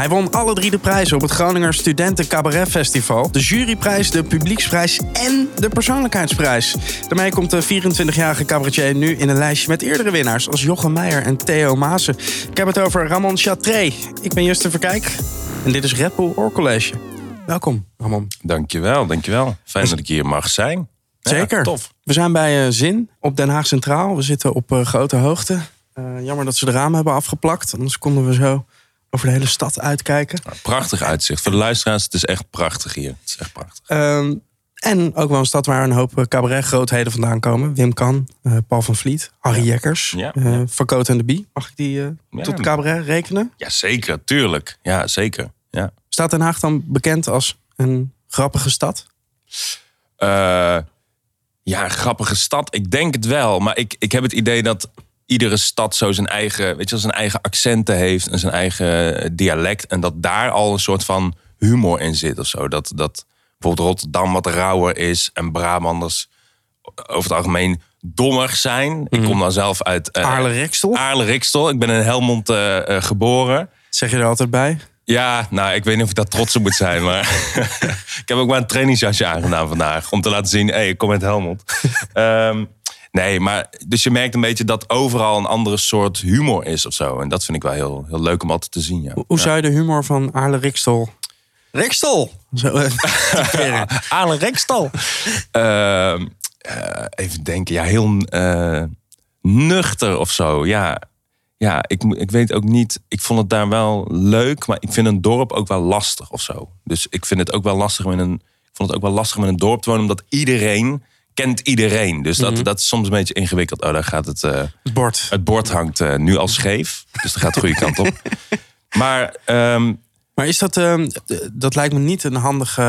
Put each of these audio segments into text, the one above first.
Hij won alle drie de prijzen op het Groninger Studenten Cabaret Festival. De juryprijs, de publieksprijs en de persoonlijkheidsprijs. Daarmee komt de 24-jarige cabaretier nu in een lijstje met eerdere winnaars... als Jochem Meijer en Theo Maassen. Ik heb het over Ramon Chatré. Ik ben Justin Verkijk en dit is Red Bull Oor College. Welkom, Ramon. Dankjewel, dankjewel. Fijn dat ik hier mag zijn. Ja, Zeker. tof. We zijn bij eh, Zin op Den Haag Centraal. We zitten op eh, grote hoogte. Eh, jammer dat ze de ramen hebben afgeplakt. Anders konden we zo over de hele stad uitkijken. Prachtig uitzicht. Voor de luisteraars, het is echt prachtig hier. Het is echt prachtig. Ehm, en ook wel een stad waar een hoop eh, cabaret-grootheden vandaan komen. Wim Kan, eh, Paul van Vliet, Harry Jekkers, Ja, eh, ja. Van Cote en de Bie. Mag ik die eh, Ja. tot cabaret rekenen? Ja, zeker. Tuurlijk. Ja, zeker. Ja. Staat Den Haag dan bekend als een grappige stad? Eh, ja, een grappige stad. Ik denk het wel. Maar ik, ik heb het idee dat iedere stad zo zijn eigen, weet je, zijn eigen accenten heeft en zijn eigen dialect. En dat daar al een soort van humor in zit of zo. Dat, dat bijvoorbeeld Rotterdam wat rauwer is en Brabanders over het algemeen dommer zijn. Ik kom dan zelf uit eh, Aarle-Rekstel? Aarle-Rikstel. Ik ben in Helmond eh, eh, geboren. Zeg je er altijd bij? Ja, nou, ik weet niet of ik daar trots op moet zijn, maar ik heb ook maar een trainingsjasje aangedaan vandaag om te laten zien, hé, hey, ik kom uit Helmond. Ehm, nee, maar dus je merkt een beetje dat overal een andere soort humor is of zo. En dat vind ik wel heel, heel leuk om altijd te zien. Ja. Hoe zou je de humor van Aarle-Rikstel... Rikstel! Zo, eh, Rekstal. Ehm, eh, even denken, ja, heel eh, nuchter of zo. Ja, ja ik, ik weet ook niet. Ik vond het daar wel leuk, maar ik vind een dorp ook wel lastig of zo. Dus ik vind het ook wel lastig met een. Ik vond het ook wel lastig met een dorp te wonen, omdat iedereen kent iedereen. Dus dat, dat is soms een beetje ingewikkeld. Oh, daar gaat het. eh, Het bord. het bord hangt eh, nu al scheef, dus dat gaat de goede kant op. Maar ehm, Maar is dat, ehm, dat lijkt me niet een handige.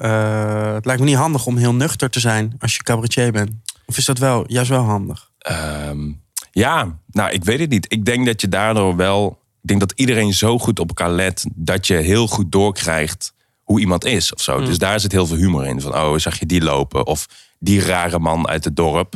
eh, het lijkt me niet handig om heel nuchter te zijn als je cabaretier bent. Of is dat wel juist wel handig? Ehm, ja, nou, ik weet het niet. Ik denk dat je daardoor wel. Ik denk dat iedereen zo goed op elkaar let dat je heel goed doorkrijgt hoe iemand is of zo. Dus daar zit heel veel humor in. Van, oh, zag je die lopen? Of die rare man uit het dorp.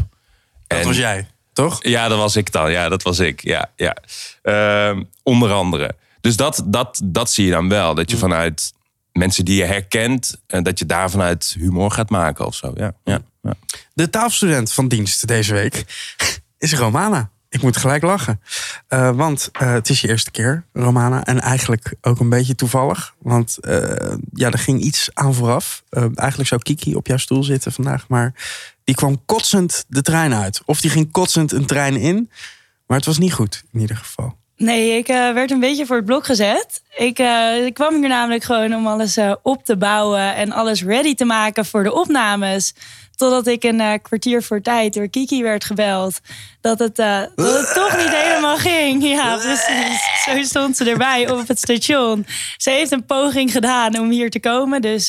Dat was jij, toch? Ja, dat was ik dan. Ja, dat was ik. Ja, ja. Ehm, onder andere. Dus dat, dat, dat zie je dan wel. Dat je vanuit mensen die je herkent, en dat je daar vanuit humor gaat maken of zo. Ja, ja, ja. De tafelstudent van dienst deze week is Romana. Ik moet gelijk lachen. Eh, want eh, het is je eerste keer, Romana. En eigenlijk ook een beetje toevallig. Want eh, ja, er ging iets aan vooraf. Eigenlijk zou Kiki op jouw stoel zitten vandaag. Maar die kwam kotsend de trein uit. Of die ging kotsend een trein in. Maar het was niet goed, in ieder geval. Nee, ik eh, werd een beetje voor het blok gezet. Ik, eh, ik kwam hier namelijk gewoon om alles eh, op te bouwen en alles ready te maken voor de opnames. Totdat ik een kwartier voor tijd door Kiki werd gebeld. Dat het, dat het toch niet helemaal ging. Ja, precies. Zo stond ze erbij op het station. Ze heeft een poging gedaan om hier te komen. Dus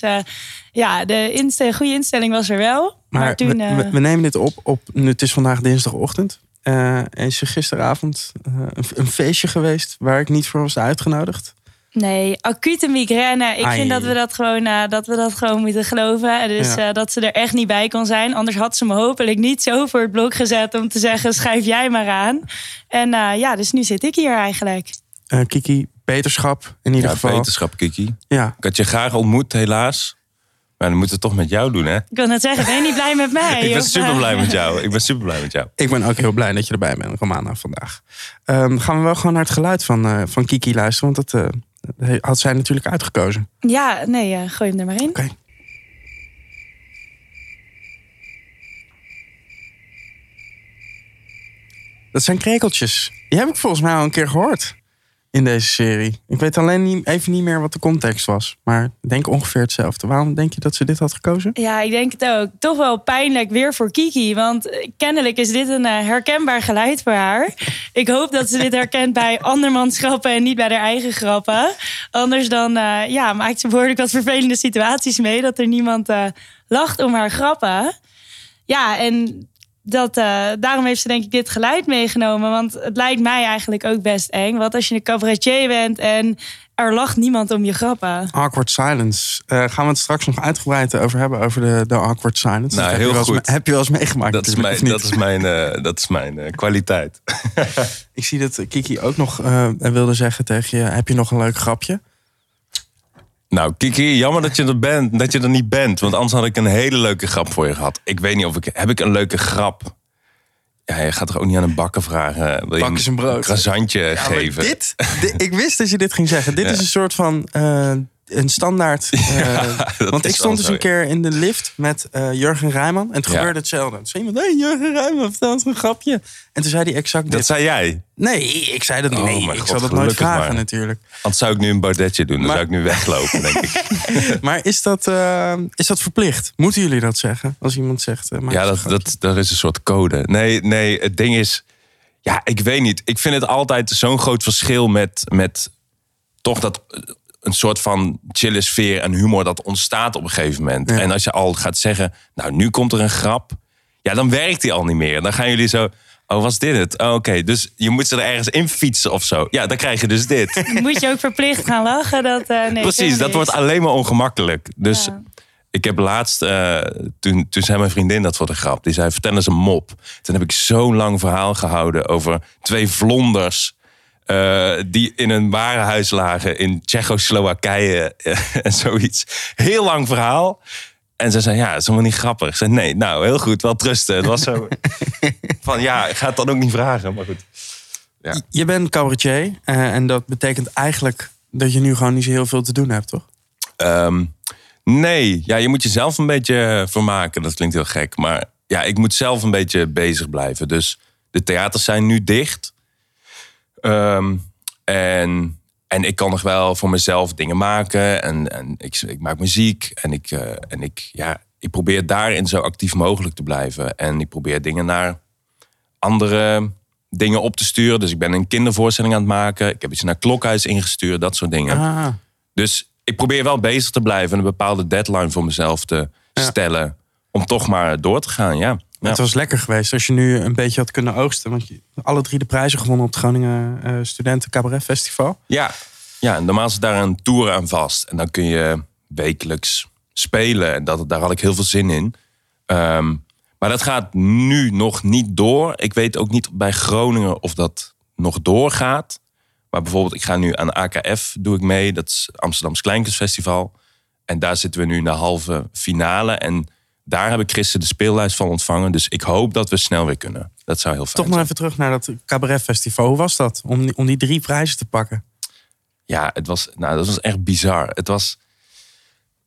ja, de goede instelling was er wel. Maar, Maar, toen. we, we- we nemen dit op, op. Het is vandaag dinsdagochtend. Eh, en is er gisteravond eh, een, een feestje geweest waar ik niet voor was uitgenodigd? Nee, acute migraine. Ik Ai. vind dat we dat, gewoon, eh, dat we dat gewoon moeten geloven. Dus Ja. eh, dat ze er echt niet bij kon zijn. Anders had ze me hopelijk niet zo voor het blok gezet om te zeggen: schrijf jij maar aan. En eh, ja, dus nu zit ik hier eigenlijk. Eh, Kiki, beterschap in ieder ja geval. wetenschap, Kiki. Ja, Ik had je graag ontmoet, helaas. Maar dan moeten we het toch met jou doen, hè? Ik wil net zeggen: ben je niet blij met mij? Ik ben Of, super eh, blij met jou. Ik ben super blij met jou. ik ben ook heel blij dat je erbij bent, Romana, vandaag. Ehm, gaan we wel gewoon naar het geluid van, eh, van Kiki luisteren, want dat eh, had zij natuurlijk uitgekozen. Ja, nee, eh, gooi hem er maar in. Oké. Dat zijn krekeltjes. Die heb ik volgens mij al een keer gehoord in deze serie. Ik weet alleen niet, even niet meer wat de context was. Maar ik denk ongeveer hetzelfde. Waarom denk je dat ze dit had gekozen? Ja, ik denk het ook. Toch wel pijnlijk weer voor Kiki. Want kennelijk is dit een eh, herkenbaar geluid voor haar. Ik hoop dat ze dit herkent bij andermans grappen en niet bij haar eigen grappen. Anders dan eh, ja, maakt ze behoorlijk wat vervelende situaties mee. Dat er niemand eh, lacht om haar grappen. Ja, en dat, eh, daarom heeft ze denk ik dit geluid meegenomen. Want het lijkt mij eigenlijk ook best eng. Want als je een cabaretier bent en er lacht niemand om je grappen. Awkward silence. Eh, gaan we het straks nog uitgebreid over hebben, over de, de awkward silence. Nou, heb heel je wel eens goed. me- heb je wel eens meegemaakt? Dat is mijn, of dat is mijn, eh, dat is mijn eh, kwaliteit. Ik zie dat Kiki ook nog eh, wilde zeggen tegen je... heb je nog een leuk grapje? Nou, Kiki, jammer dat je er bent, dat je er niet bent. Want anders had ik een hele leuke grap voor je gehad. Ik weet niet of ik... Heb ik een leuke grap? Ja, je gaat toch ook niet aan een bakker vragen? Wil je Bak eens een brood. croissantje Ja, maar geven? dit, di- ik wist dat je dit ging zeggen. Dit is een soort van eh, een standaard. eh, want ik stond dus zo, een keer in de lift met eh, Jurgen Rijman. En het Ja. gebeurde hetzelfde. Toen zei iemand, hey, Jurgen Rijman, vertel eens een grapje. En toen zei hij exact dit. Dat zei jij. Nee, ik zei dat. Oh, Nee, ik God, zou dat nooit vragen maar. natuurlijk. Anders zou ik nu een baudetje doen. Dan Maar- zou ik nu weglopen, denk ik. Maar is dat, eh, is dat verplicht? Moeten jullie dat zeggen? Als iemand zegt... Ja, dat, dat, dat is een soort code. Nee, nee, het ding is... Ja, ik weet niet. Ik vind het altijd zo'n groot verschil met, met toch dat een soort van chille sfeer en humor dat ontstaat op een gegeven moment. Ja. En als je al gaat zeggen, nou nu komt er een grap. Ja, dan werkt die al niet meer. Dan gaan jullie zo, oh was dit het? Oh, Oké, dus je moet ze er ergens in fietsen of zo. Ja, dan krijg je dus dit. Moet je ook verplicht gaan lachen? Dat, eh, nee, Precies, dat wordt alleen maar ongemakkelijk. Dus Ja. ik heb laatst, eh, toen, toen zei mijn vriendin dat voor de grap. Die zei, vertel eens een mop. Toen heb ik zo'n lang verhaal gehouden over twee vlonders... eh, die in een warenhuis lagen in Tsjechoslowakije eh, en zoiets. Heel lang verhaal. En ze zei, ja, dat is helemaal niet grappig. Ik zei, nee, nou, heel goed, wel trusten. Het was zo van, ja, ik ga het dan ook niet vragen, maar goed. Ja. Je bent cabaretier. eh, en dat betekent eigenlijk dat je nu gewoon niet zo heel veel te doen hebt, toch? Ehm, nee, ja, je moet jezelf een beetje vermaken. Dat klinkt heel gek. Maar ja, ik moet zelf een beetje bezig blijven. Dus de theaters zijn nu dicht. Ehm, en, en ik kan nog wel voor mezelf dingen maken. En, en ik, ik maak muziek. En, ik, eh, en ik, ja, ik probeer daarin zo actief mogelijk te blijven. En ik probeer dingen naar andere dingen op te sturen. Dus ik ben een kindervoorstelling aan het maken. Ik heb iets naar Klokhuis ingestuurd. Dat soort dingen. Ah, Dus ik probeer wel bezig te blijven en een bepaalde deadline voor mezelf te Ja. stellen. Om toch maar door te gaan, ja. Ja. Het was lekker geweest als je nu een beetje had kunnen oogsten. Want je alle drie de prijzen gewonnen op het Groningen eh, Studenten Cabaret Festival. Ja, ja en normaal zit daar een tour aan vast. En dan kun je wekelijks spelen. En dat, daar had ik heel veel zin in. Ehm, maar dat gaat nu nog niet door. Ik weet ook niet bij Groningen of dat nog doorgaat. Maar bijvoorbeeld, ik ga nu aan AKF, doe ik mee. Dat is Amsterdams Kleinkunstfestival. En daar zitten we nu in de halve finale. En daar heb ik gisteren de speellijst van ontvangen. Dus ik hoop dat we snel weer kunnen. Dat zou heel fijn Toch nog even terug naar dat Cabaret Festival. Hoe was dat om die, om die drie prijzen te pakken? Ja, het was, nou, dat was echt bizar. Het was,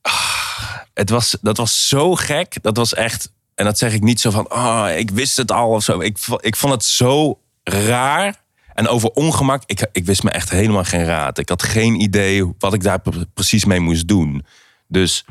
ah, het was, dat was zo gek. Dat was echt, en dat zeg ik niet zo van, oh, ik wist het al of zo. Ik, ik vond het zo raar. En over ongemak, ik, ik wist me echt helemaal geen raad. Ik had geen idee wat ik daar pre- precies mee moest doen. Dus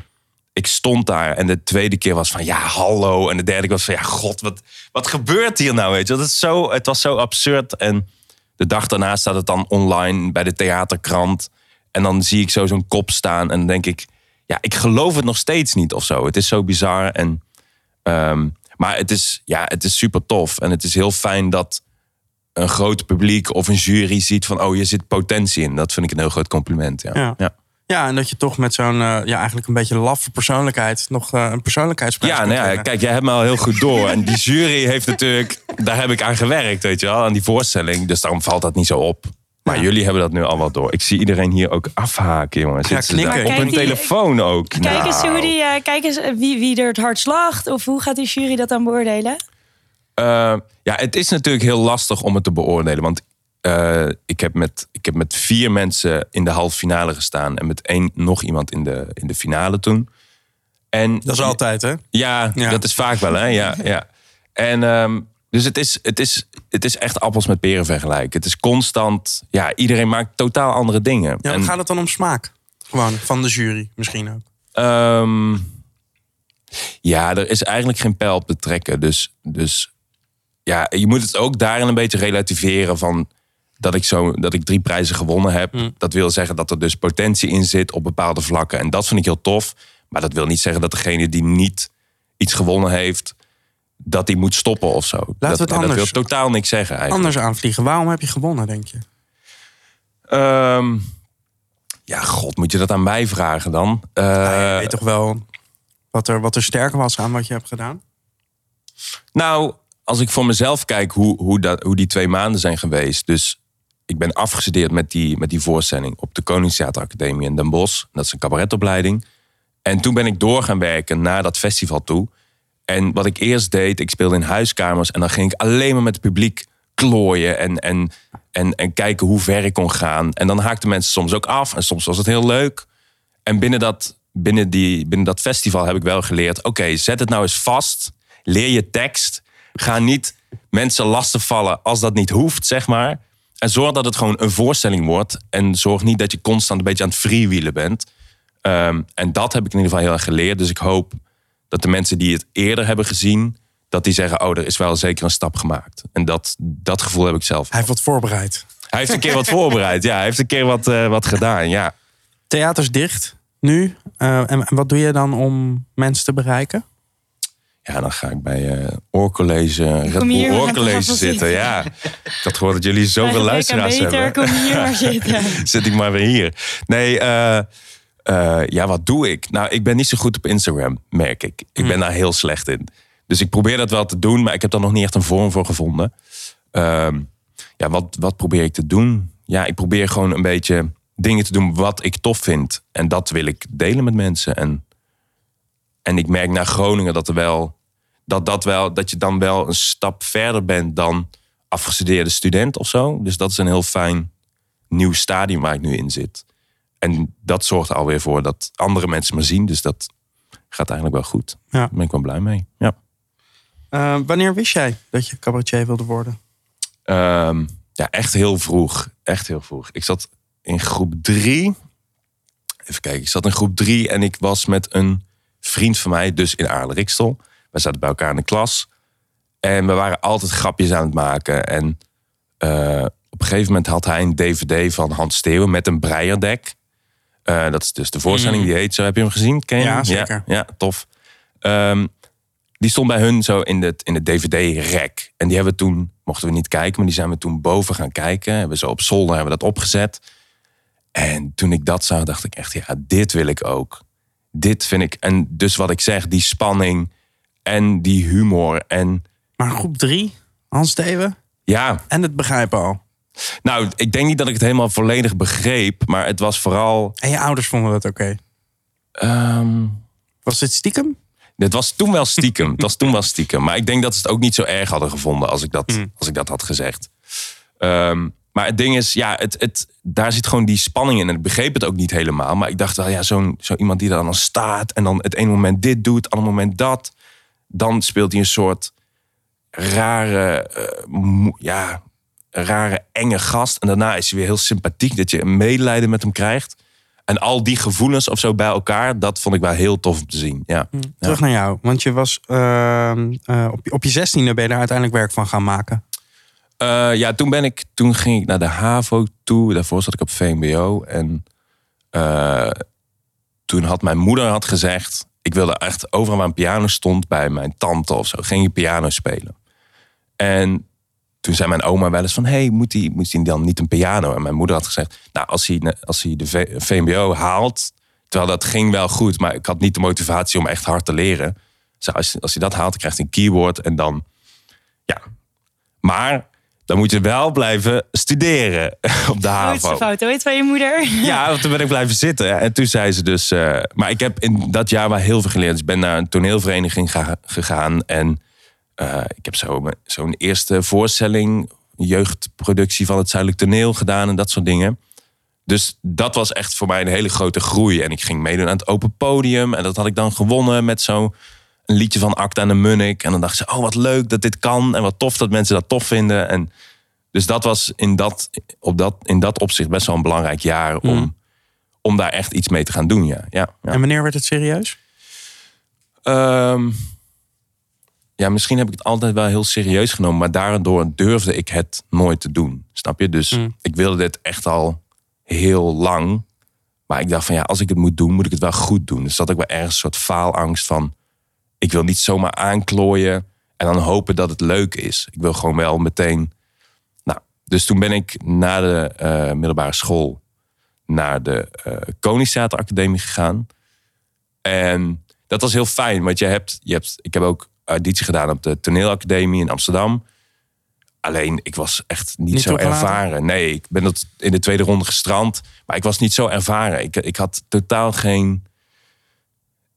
ik stond daar en de tweede keer was van ja, hallo. En de derde keer was van ja, god, wat, wat gebeurt hier nou? Weet je? Dat is zo, het was zo absurd. En de dag daarna staat het dan online bij de theaterkrant. En dan zie ik zo zo'n kop staan en dan denk ik, ja, ik geloof het nog steeds niet of zo. Het is zo bizar. En, ehm, maar het is, ja, het is super tof. En het is heel fijn dat een groot publiek of een jury ziet van, oh, je zit potentie in. Dat vind ik een heel groot compliment. Ja. Ja. ja. Ja, en dat je toch met zo'n eh, ja, eigenlijk een beetje laffe persoonlijkheid nog eh, een persoonlijkheidsprijs Ja, kunt nou ja, winnen. kijk, jij hebt me al heel goed door. En die jury heeft natuurlijk, daar heb ik aan gewerkt, weet je wel, aan die voorstelling. Dus daarom valt dat niet zo op. Maar Ja. jullie hebben dat nu al wat door. Ik zie iedereen hier ook afhaken, jongens. Ja, Zitten ze daar knikken. Op hun die- telefoon ook. Kijk eens, Nou. hoe die, eh, kijk eens wie, wie er het hardst lacht. Of hoe gaat die jury dat dan beoordelen? Eh, ja, het is natuurlijk heel lastig om het te beoordelen. Want eh, ik, heb met, ik heb met vier mensen in de halve finale gestaan. En met één nog iemand in de, in de finale toen. En Dat is altijd, hè? Ja, Ja. dat is vaak wel, hè? Ja, ja. En ehm, dus het is, het, is, het is echt appels met peren vergelijken. Het is constant, ja, iedereen maakt totaal andere dingen. Ja, en, gaat het dan om smaak. Gewoon, van de jury misschien ook. ehm, ja, er is eigenlijk geen pijl op te trekken. Dus, dus ja, je moet het ook daarin een beetje relativeren van dat ik, zo, dat ik drie prijzen gewonnen heb. Hmm. Dat wil zeggen dat er dus potentie in zit op bepaalde vlakken. En dat vind ik heel tof. Maar dat wil niet zeggen dat degene die niet iets gewonnen heeft, dat die moet stoppen of zo. dat, we het en dat anders- wil totaal niks zeggen eigenlijk. Anders aanvliegen. Waarom heb je gewonnen, denk je? Ehm, ja, god, moet je dat aan mij vragen dan? Eh, Ja, je weet toch wel wat er, wat er sterker was aan wat je hebt gedaan? Nou, als ik voor mezelf kijk hoe, hoe, dat, hoe die twee maanden zijn geweest. Dus ik ben afgestudeerd met die, met die voorstelling op de Koningstheateracademie in Den Bosch. Dat is een cabaretopleiding. En toen ben ik door gaan werken naar dat festival toe. En wat ik eerst deed, ik speelde in huiskamers en dan ging ik alleen maar met het publiek klooien en, en, en, en kijken hoe ver ik kon gaan. En dan haakten mensen soms ook af en soms was het heel leuk. En binnen dat, binnen die, binnen dat festival heb ik wel geleerd: oké, zet het nou eens vast. Leer je tekst. Ga niet mensen lastigvallen als dat niet hoeft, zeg maar. En zorg dat het gewoon een voorstelling wordt. En zorg niet dat je constant een beetje aan het freewheelen bent. Ehm, en dat heb ik in ieder geval heel erg geleerd. Dus ik hoop dat de mensen die het eerder hebben gezien, dat die zeggen: Oh, er is wel zeker een stap gemaakt. En dat, dat gevoel heb ik zelf. Hij heeft wat voorbereid. Hij heeft een keer wat voorbereid. Ja, hij heeft een keer wat, eh, wat gedaan. Ja. Theaters dicht nu. Eh, en, en wat doe je dan om mensen te bereiken? Ja, dan ga ik bij eh Oorcollege, Red Bull Oorcollege zitten. Ja, ik had gehoord dat jullie zoveel luisteraars en hebben. beter, kom hier maar zitten. Zit ik maar weer hier. Nee, eh, eh, ja, wat doe ik? Nou, ik ben niet zo goed op Instagram, merk ik. Ik ben daar heel slecht in. Dus ik probeer dat wel te doen, maar ik heb daar nog niet echt een vorm voor gevonden. Ehm, ja, wat, wat probeer ik te doen? Ja, ik probeer gewoon een beetje dingen te doen wat ik tof vind. En dat wil ik delen met mensen. En, en ik merk naar Groningen dat er wel dat, dat wel, dat je dan wel een stap verder bent dan afgestudeerde student of zo. Dus dat is een heel fijn nieuw stadium waar ik nu in zit. En dat zorgt er alweer voor dat andere mensen me zien. Dus dat gaat eigenlijk wel goed. Ja. Daar ben ik wel blij mee. Ja. Eh, wanneer wist jij dat je cabaretier wilde worden? Ehm, ja, echt heel vroeg. Echt heel vroeg. Ik zat in groep drie. Even kijken, ik zat in groep drie en ik was met een vriend van mij, dus in Aarle Rikstel. We zaten bij elkaar in de klas. En we waren altijd grapjes aan het maken. En eh, op een gegeven moment had hij een dvd van Hans Steeuwen met een breierdek. Eh, dat is dus de voorstelling, die heet zo. Heb je hem gezien? Ken je Ja, hem? zeker. Ja, ja, tof. Ehm, die stond bij hun zo in de, in de dvd-rek. En die hebben we toen, mochten we niet kijken, maar die zijn we toen boven gaan kijken. Hebben we zo op zolder hebben we dat opgezet. En toen ik dat zag, dacht ik echt, ja, dit wil ik ook. Dit vind ik, en dus wat ik zeg, die spanning en die humor. En Maar groep drie, Hans Steven ja, en het begrijpen al. nou, ik denk niet dat ik het helemaal volledig begreep, maar het was vooral. En je ouders vonden dat oké. ehm, Was dit stiekem? Het was toen wel stiekem. het was toen wel stiekem. Maar ik denk dat ze het ook niet zo erg hadden gevonden als ik dat, als ik dat had gezegd. Ehm, maar het ding is, ja, het, het, daar zit gewoon die spanning in. En ik begreep het ook niet helemaal. Maar ik dacht wel, ja, zo'n zo iemand die daar dan staat. En dan het ene moment dit doet, het andere moment dat. Dan speelt hij een soort rare, eh, ja, rare, enge gast. En daarna is hij weer heel sympathiek. Dat je een medelijden met hem krijgt. En al die gevoelens of zo bij elkaar, dat vond ik wel heel tof om te zien. Ja. Terug naar jou. Want je was ehm, eh, op, je- op je zestiende ben je daar uiteindelijk werk van gaan maken. Eh, ja, toen, ben ik, toen ging ik naar de HAVO toe. Daarvoor zat ik op VMBO. En eh, toen had mijn moeder had gezegd... ik wilde echt overal waar een piano stond bij mijn tante of zo... ging je piano spelen. En toen zei mijn oma wel eens van... hey, moet hij moet dan niet een piano? En mijn moeder had gezegd... nou, als hij, als hij de VMBO haalt... terwijl dat ging wel goed... maar ik had niet de motivatie om echt hard te leren. Ze, als, als hij dat haalt, dan krijgt hij een keyboard... en dan ja. Maar dan moet je wel blijven studeren op de Grootste HAVO. fout ooit van je moeder. Ja, want toen ben ik blijven zitten. En toen zei ze dus... eh, maar ik heb in dat jaar wel heel veel geleerd. Dus ik ben naar een toneelvereniging ga- gegaan. En eh, ik heb zo zo'n eerste voorstelling... jeugdproductie van het Zuidelijk Toneel gedaan en dat soort dingen. Dus dat was echt voor mij een hele grote groei. En ik ging meedoen aan het open podium. En dat had ik dan gewonnen met zo'n een liedje van Acta en de Munnik. En dan dacht ze, oh wat leuk dat dit kan. En wat tof dat mensen dat tof vinden. En dus dat was in dat, op dat, in dat opzicht best wel een belangrijk jaar om, om daar echt iets mee te gaan doen. Ja, ja, ja. En wanneer werd het serieus? Ehm, ja, misschien heb ik het altijd wel heel serieus genomen, maar daardoor durfde ik het nooit te doen. Snap je? Dus ik wilde dit echt al heel lang. Maar ik dacht van ja, als ik het moet doen, moet ik het wel goed doen. Dus dat ik wel ergens een soort faalangst van. Ik wil niet zomaar aanklooien en dan hopen dat het leuk is. Ik wil gewoon wel meteen. Nou, dus toen ben ik na de eh, middelbare school naar de eh Koningstheateracademie gegaan. En dat was heel fijn, want je hebt, je hebt, ik heb ook auditie gedaan op de toneelacademie in Amsterdam. Alleen, ik was echt niet, Niet zo ervaren. Nee, ik ben dat in de tweede ronde gestrand. Maar ik was niet zo ervaren. Ik, ik had totaal geen...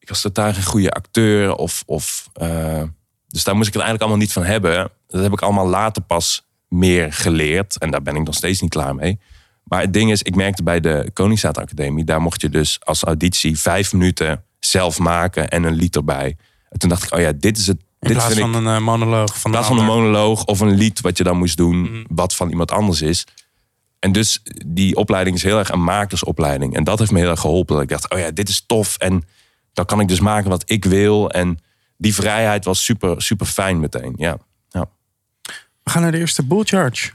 Ik was totaal geen goede acteur. Of, of, eh, dus daar moest ik het eigenlijk allemaal niet van hebben. Dat heb ik allemaal later pas meer geleerd. En daar ben ik nog steeds niet klaar mee. Maar het ding is, ik merkte bij de Koningsstaat Academie... daar mocht je dus als auditie vijf minuten zelf maken en een lied erbij. En toen dacht ik, oh ja, dit is het. In dit ik, van een eh, monoloog van in plaats van een monoloog of een lied wat je dan moest doen, Mhm. wat van iemand anders is. En dus die opleiding is heel erg een makersopleiding. En dat heeft me heel erg geholpen. Dat ik dacht, oh ja, dit is tof. En dan kan ik dus maken wat ik wil. En die vrijheid was super, super fijn meteen. Ja. ja. We gaan naar de eerste bull charge.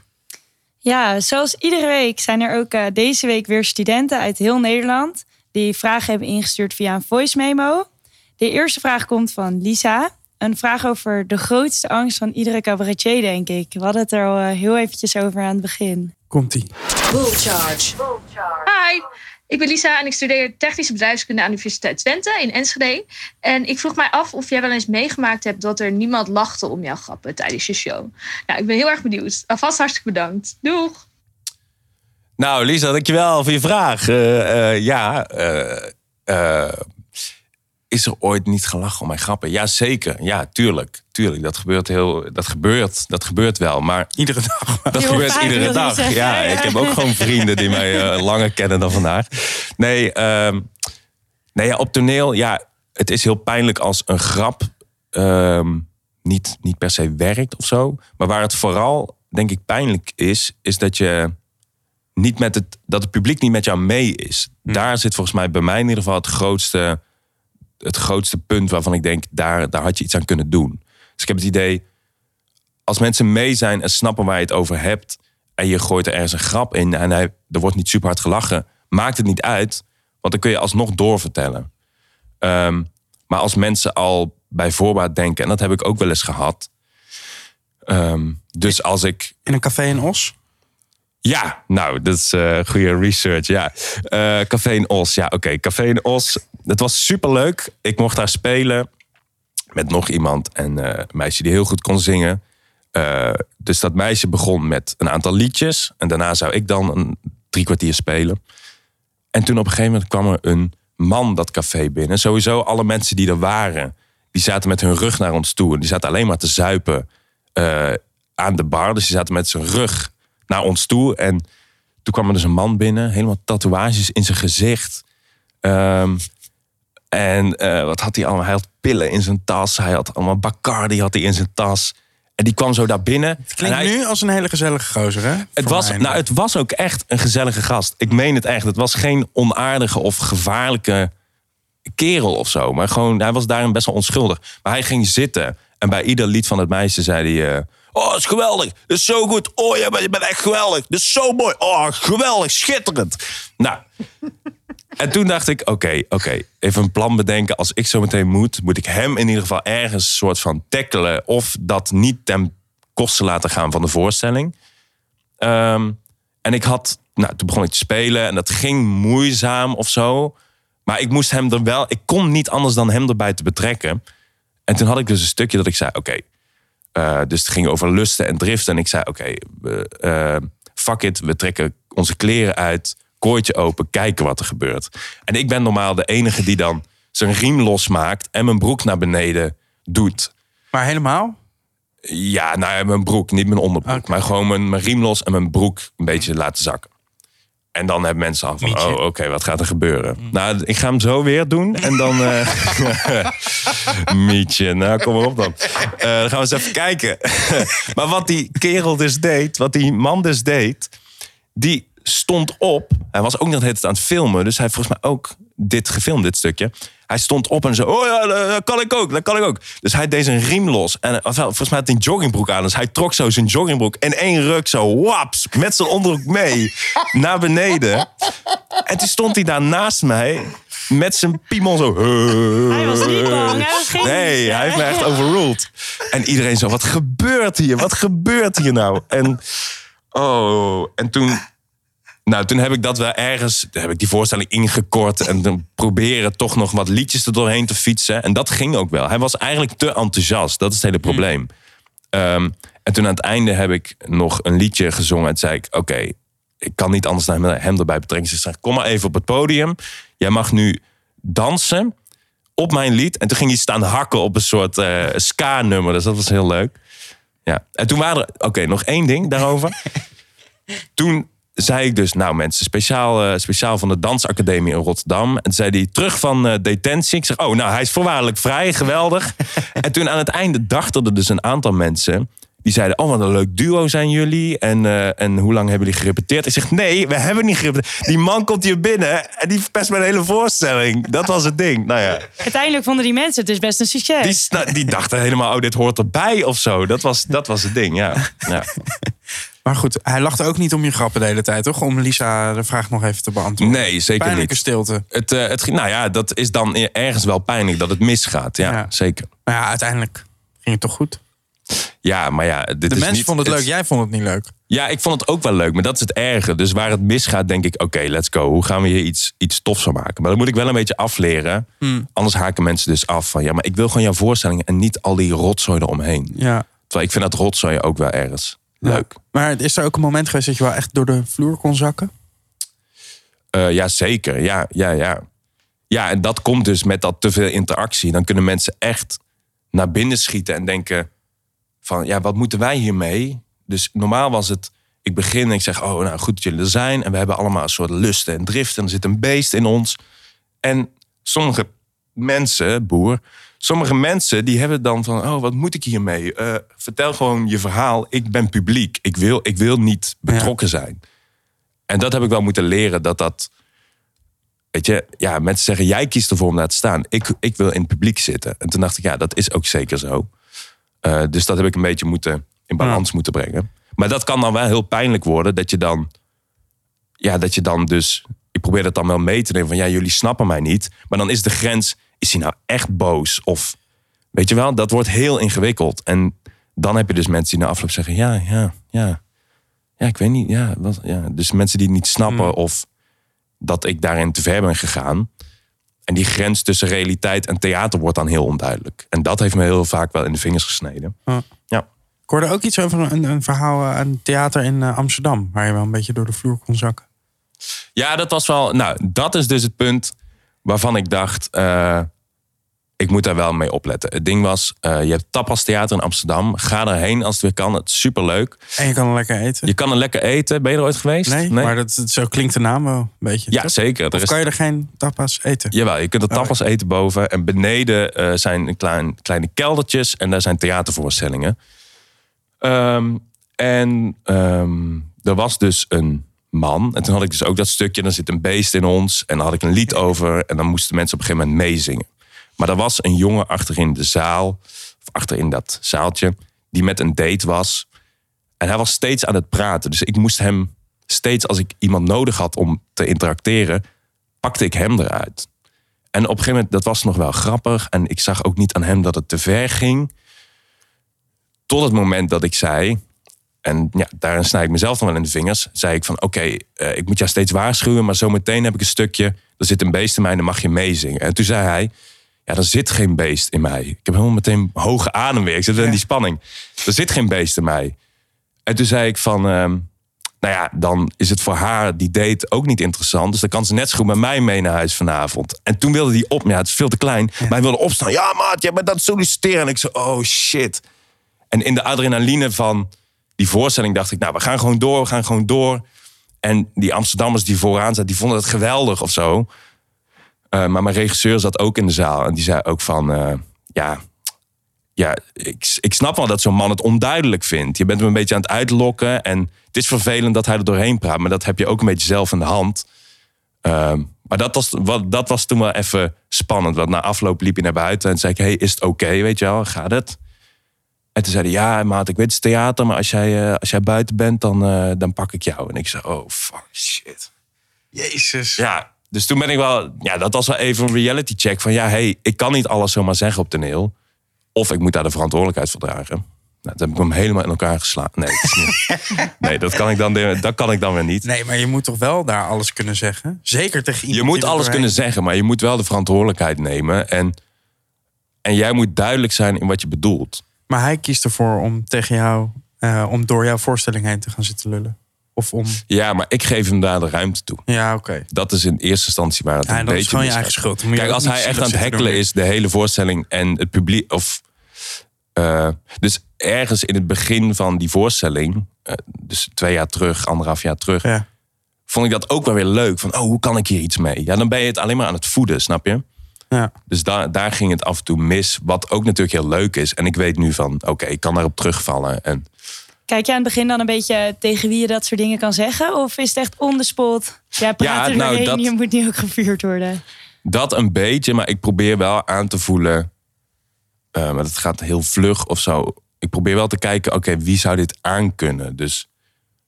Ja, zoals iedere week zijn er ook eh, deze week weer studenten uit heel Nederland die vragen hebben ingestuurd via een voice memo. De eerste vraag komt van Lisa. Een vraag over de grootste angst van iedere cabaretier, denk ik. We hadden het er al eh, heel eventjes over aan het begin. Komt-ie. Bull Charge. Hi, ik ben Lisa en ik studeer technische bedrijfskunde aan de Universiteit Twente in Enschede. En ik vroeg mij af of jij wel eens meegemaakt hebt dat er niemand lachte om jouw grappen tijdens je show. Nou, ik ben heel erg benieuwd. Alvast hartstikke bedankt. Doeg! Nou, Lisa, dankjewel voor je vraag. Eh, eh, ja, eh, is er ooit niet gelachen om mijn grappen? Ja, zeker. Ja, tuurlijk. Tuurlijk, dat gebeurt heel... Dat gebeurt, dat gebeurt wel. Maar Iedere dag. Dat Heel gebeurt vaak, iedere dag. Ja, Ja. ik heb ook gewoon vrienden die mij eh, langer kennen dan vandaag. Nee, ehm, nee ja, op toneel, ja, het is heel pijnlijk als een grap ehm, niet, niet per se werkt of zo. Maar waar het vooral, denk ik, pijnlijk is, is dat je niet met het, dat het publiek niet met jou mee is. Daar zit volgens mij bij mij in ieder geval het grootste, het grootste punt waarvan ik denk, daar, daar had je iets aan kunnen doen. Dus ik heb het idee, als mensen mee zijn en snappen waar je het over hebt. en je gooit er ergens een grap in en hij, er wordt niet super hard gelachen. maakt het niet uit, want dan kun je alsnog doorvertellen. Ehm, maar als mensen al bij voorbaat denken, en dat heb ik ook wel eens gehad. ehm, dus als ik In een café in Os. Ja, nou, dat is eh goede research. Ja, Eh, Café Os. Ja, oké. Café in Os. Het was superleuk. Ik mocht daar spelen met nog iemand en eh, een meisje die heel goed kon zingen. Dus dat meisje begon met een aantal liedjes. En daarna zou ik dan een drie kwartier spelen. En toen op een gegeven moment kwam er een man dat café binnen. Sowieso alle mensen die er waren, die zaten met hun rug naar ons toe. En die zaten alleen maar te zuipen aan de bar. Dus die zaten met zijn rug naar ons toe. En toen kwam er dus een man binnen, helemaal tatoeages in zijn gezicht. Ehm, en eh, wat had hij allemaal? Hij had pillen in zijn tas. Hij had allemaal Bacardi had hij in zijn tas. En die kwam zo daar binnen. Het klinkt hij- nu als een hele gezellige gozer, hè? het was, mij. nou, het was ook echt een gezellige gast. Ik meen het echt. Het was geen onaardige of gevaarlijke kerel of zo. Maar gewoon, hij was daarin best wel onschuldig. Maar hij ging zitten. En bij ieder lied van het meisje zei hij... eh, oh, is geweldig. Dat is zo goed. Oh, je bent, je bent echt geweldig. Dat is zo mooi. Oh, geweldig. Schitterend. Nou... En toen dacht ik, oké, oké, even een plan bedenken. Als ik zo meteen moet, moet ik hem in ieder geval ergens soort van tackelen. Of dat niet ten koste laten gaan van de voorstelling. Ehm, en ik had, nou, toen begon ik te spelen en dat ging moeizaam of zo. Maar ik moest hem er wel, ik kon niet anders dan hem erbij te betrekken. En toen had ik dus een stukje dat ik zei, oké. Eh, dus het ging over lusten en driften. En ik zei, oké, eh, fuck it, we trekken onze kleren uit, kooitje open, kijken wat er gebeurt. En ik ben normaal de enige die dan zijn riem losmaakt en mijn broek naar beneden doet. Maar helemaal? Ja, nou ja, mijn broek, niet mijn onderbroek. Maar gewoon mijn, mijn riem los en mijn broek een beetje laten zakken. En dan hebben mensen al van, Mietje. oh, oké, wat gaat er gebeuren? Nou, ik ga hem zo weer doen. En dan... eh Mietje, nou, kom maar op dan. Eh, dan gaan we eens even kijken. maar wat die kerel dus deed, wat die man dus deed... Die stond op. Hij was ook nog de hele tijd aan het filmen. Dus hij heeft volgens mij ook dit gefilmd, dit stukje. Hij stond op en zei, oh ja, dat kan ik ook, dat kan ik ook. Dus hij deed zijn riem los. En volgens mij had hij een joggingbroek aan. Dus hij trok zo zijn joggingbroek in één ruk zo, waps, met zijn onderbroek mee, naar beneden. En toen stond hij daar naast mij, met zijn piemel zo. Hij was niet bang, hij was geen Nee, hij heeft me echt overruled. En iedereen zo, wat gebeurt hier? Wat gebeurt hier nou? En, oh, en toen... Nou, toen heb ik dat wel ergens... Heb ik die voorstelling ingekort... en dan proberen toch nog wat liedjes er doorheen te fietsen. En dat ging ook wel. Hij was eigenlijk te enthousiast. Dat is het hele probleem. Ehm, En toen aan het einde heb ik nog een liedje gezongen. En toen zei ik, oké, ik kan niet anders dan hem- erbij betrekken. Dus ik zei, kom maar even op het podium. Jij mag nu dansen op mijn lied. En toen ging hij staan hakken op een soort eh, ska-nummer. Dus dat was heel leuk. Ja. En toen waren er... Oké, nog één ding daarover. toen zei ik dus, nou mensen, speciaal, eh, speciaal van de Dansacademie in Rotterdam. En toen zei hij, terug van eh, detentie. Ik zeg, oh, nou, hij is voorwaardelijk vrij, geweldig. en toen aan het einde dachten er dus een aantal mensen... Die zeiden, oh wat een leuk duo zijn jullie. En, eh, en hoe lang hebben jullie gerepeteerd? Ik zeg, nee, we hebben niet gerepeteerd. Die man komt hier binnen en die verpest mijn hele voorstelling. Dat was het ding. Nou ja, Uiteindelijk vonden die mensen het dus best een succes. die, die dachten helemaal, oh dit hoort erbij of zo. Dat was, dat was het ding, ja. ja. Maar goed, hij lachte ook niet om je grappen de hele tijd, toch? Om Lisa de vraag nog even te beantwoorden. Nee, zeker Pijnlijke niet. stilte. Het, eh, het, nou ja, dat is dan ergens wel pijnlijk dat het misgaat. Ja, Ja. zeker. Maar ja, uiteindelijk ging het toch goed. Ja, maar ja, dit De is mensen niet, vonden het leuk, jij vond het niet leuk. Ja, ik vond het ook wel leuk, maar dat is het erge. Dus waar het misgaat, denk ik, oké, let's go. Hoe gaan we hier iets, iets tofs van maken? Maar dat moet ik wel een beetje afleren. Hmm. Anders haken mensen dus af van... ja, maar ik wil gewoon jouw voorstelling en niet al die rotzooi eromheen. Ja. Terwijl ik vind dat rotzooi ook wel ergens leuk. Maar is er ook een moment geweest dat je wel echt door de vloer kon zakken? Eh, ja, zeker. Ja, ja, ja. Ja, en dat komt dus met dat te veel interactie. Dan kunnen mensen echt naar binnen schieten en denken van... ja, wat moeten wij hiermee? Dus normaal was het... Ik begin en ik zeg, oh, nou goed dat jullie er zijn. En we hebben allemaal een soort lusten en driften. En er zit een beest in ons. En sommige mensen, boer... Sommige mensen die hebben dan van, oh, wat moet ik hiermee? Eh, vertel gewoon je verhaal. Ik ben publiek. Ik wil, ik wil niet betrokken zijn. En dat heb ik wel moeten leren, dat dat... Weet je, ja, mensen zeggen, jij kiest ervoor om daar te staan. Ik, ik wil in het publiek zitten. En toen dacht ik, ja, dat is ook zeker zo. Eh, dus dat heb ik een beetje moeten, in balans moeten brengen. Maar dat kan dan wel heel pijnlijk worden, dat je dan... Ja, dat je dan dus... Ik probeer dat dan wel mee te nemen van, ja, jullie snappen mij niet. Maar dan is de grens, is hij nou echt boos? Of, weet je wel, dat wordt heel ingewikkeld. En dan heb je dus mensen die na afloop zeggen, ja, ja, ja. Ja, ik weet niet. Ja, wat, ja. Dus mensen die het niet snappen of dat ik daarin te ver ben gegaan. En die grens tussen realiteit en theater wordt dan heel onduidelijk. En dat heeft me heel vaak wel in de vingers gesneden. Ja. Ja. Ik hoorde ook iets over een, een verhaal eh, aan het theater in eh, Amsterdam. Waar je wel een beetje door de vloer kon zakken. Ja, dat was wel. Nou, dat is dus het punt waarvan ik dacht. eh, ik moet daar wel mee opletten. Het ding was, eh, je hebt Tapas Theater in Amsterdam. Ga erheen als het weer kan. Het is superleuk. En je kan er lekker eten. Je kan er lekker eten. Ben je er ooit geweest? Nee, maar dat, zo klinkt de naam wel een beetje. Ja, toch? zeker. Er Of is kan je er geen tapas eten? Jawel, je kunt er Oh, tapas eten boven. En beneden eh, zijn een klein, kleine keldertjes. En daar zijn theatervoorstellingen. Ehm, en ehm, er was dus een man. En toen had ik dus ook dat stukje. Dan zit een beest in ons. En dan had ik een lied over. En dan moesten mensen op een gegeven moment meezingen. Maar er was een jongen achterin de zaal. Of achterin dat zaaltje. Die met een date was. En hij was steeds aan het praten. Dus ik moest hem steeds als ik iemand nodig had om te interacteren. Pakte ik hem eruit. En op een gegeven moment, dat was nog wel grappig. En ik zag ook niet aan hem dat het te ver ging. Tot het moment dat ik zei... En ja, daarin snij ik mezelf dan wel in de vingers. Zei ik van, oké, eh, ik moet jou steeds waarschuwen... maar zometeen heb ik een stukje... er zit een beest in mij en dan mag je meezingen. En toen zei hij... Ja, er zit geen beest in mij. Ik heb helemaal meteen hoge adem weer. Ik zit in die spanning. Er zit geen beest in mij. En toen zei ik van... ehm, nou ja, dan is het voor haar die date ook niet interessant. Dus dan kan ze net zo goed met mij mee naar huis vanavond. En toen wilde hij op, ja, het is veel te klein. Maar hij wilde opstaan. Ja, maat, jij bent het solliciteren. En ik zei, oh shit. En in de adrenaline van die voorstelling dacht ik, nou, we gaan gewoon door, we gaan gewoon door. En die Amsterdammers die vooraan zaten, die vonden het geweldig of zo. Eh, maar mijn regisseur zat ook in de zaal. En die zei ook van, eh, ja, ja, ik, ik snap wel dat zo'n man het onduidelijk vindt. Je bent hem een beetje aan het uitlokken. En het is vervelend dat hij er doorheen praat. Maar dat heb je ook een beetje zelf in de hand. Ehm, maar dat was, wat, dat was toen wel even spannend. Want na afloop liep hij naar buiten en zei ik... hey, is het oké, weet je wel, gaat het? En toen zei hij, ja maat, ik weet het is theater... maar als jij, eh, als jij buiten bent, dan, eh, dan pak ik jou. En ik zei, oh fuck, shit. Jezus. Ja, dus toen ben ik wel... Ja, dat was wel even een reality check van... ja, hey, ik kan niet alles zomaar zeggen op toneel. Of ik moet daar de verantwoordelijkheid voor dragen. Nou, toen heb ik hem helemaal in elkaar geslagen. Nee, dat, niet- nee dat, kan ik dan, weer- dat kan ik dan weer niet. Nee, maar je moet toch wel daar alles kunnen zeggen? Zeker tegen iemand Je moet alles kunnen zeggen, maar je moet wel de verantwoordelijkheid nemen. En, en jij moet duidelijk zijn in wat je bedoelt. Maar hij kiest ervoor om tegen jou eh, om door jouw voorstelling heen te gaan zitten lullen? Of om. Ja, maar ik geef hem daar de ruimte toe. Ja, oké. Dat is in eerste instantie waar het Ja, en een dat is beetje gewoon je eigen schuld. Kijk, als hij echt aan het hekkelen is, de hele voorstelling en het publiek. Of, eh, dus ergens in het begin van die voorstelling, eh, dus twee jaar terug, anderhalf jaar terug, Ja. vond ik dat ook wel weer leuk. Van, oh, hoe kan ik hier iets mee? Ja, dan ben je het alleen maar aan het voeden, snap je? Ja. Dus daar, daar ging het af en toe mis, wat ook natuurlijk heel leuk is. En ik weet nu van, oké, ik kan daarop terugvallen. En Kijk je aan het begin dan een beetje tegen wie je dat soort dingen kan zeggen? Of is het echt on the spot? Jij praat Ja, er nou, dat- je moet niet ook gevuurd worden. Dat een beetje, maar ik probeer wel aan te voelen. eh, maar het gaat heel vlug of zo. Ik probeer wel te kijken, oké, wie zou dit aankunnen? Dus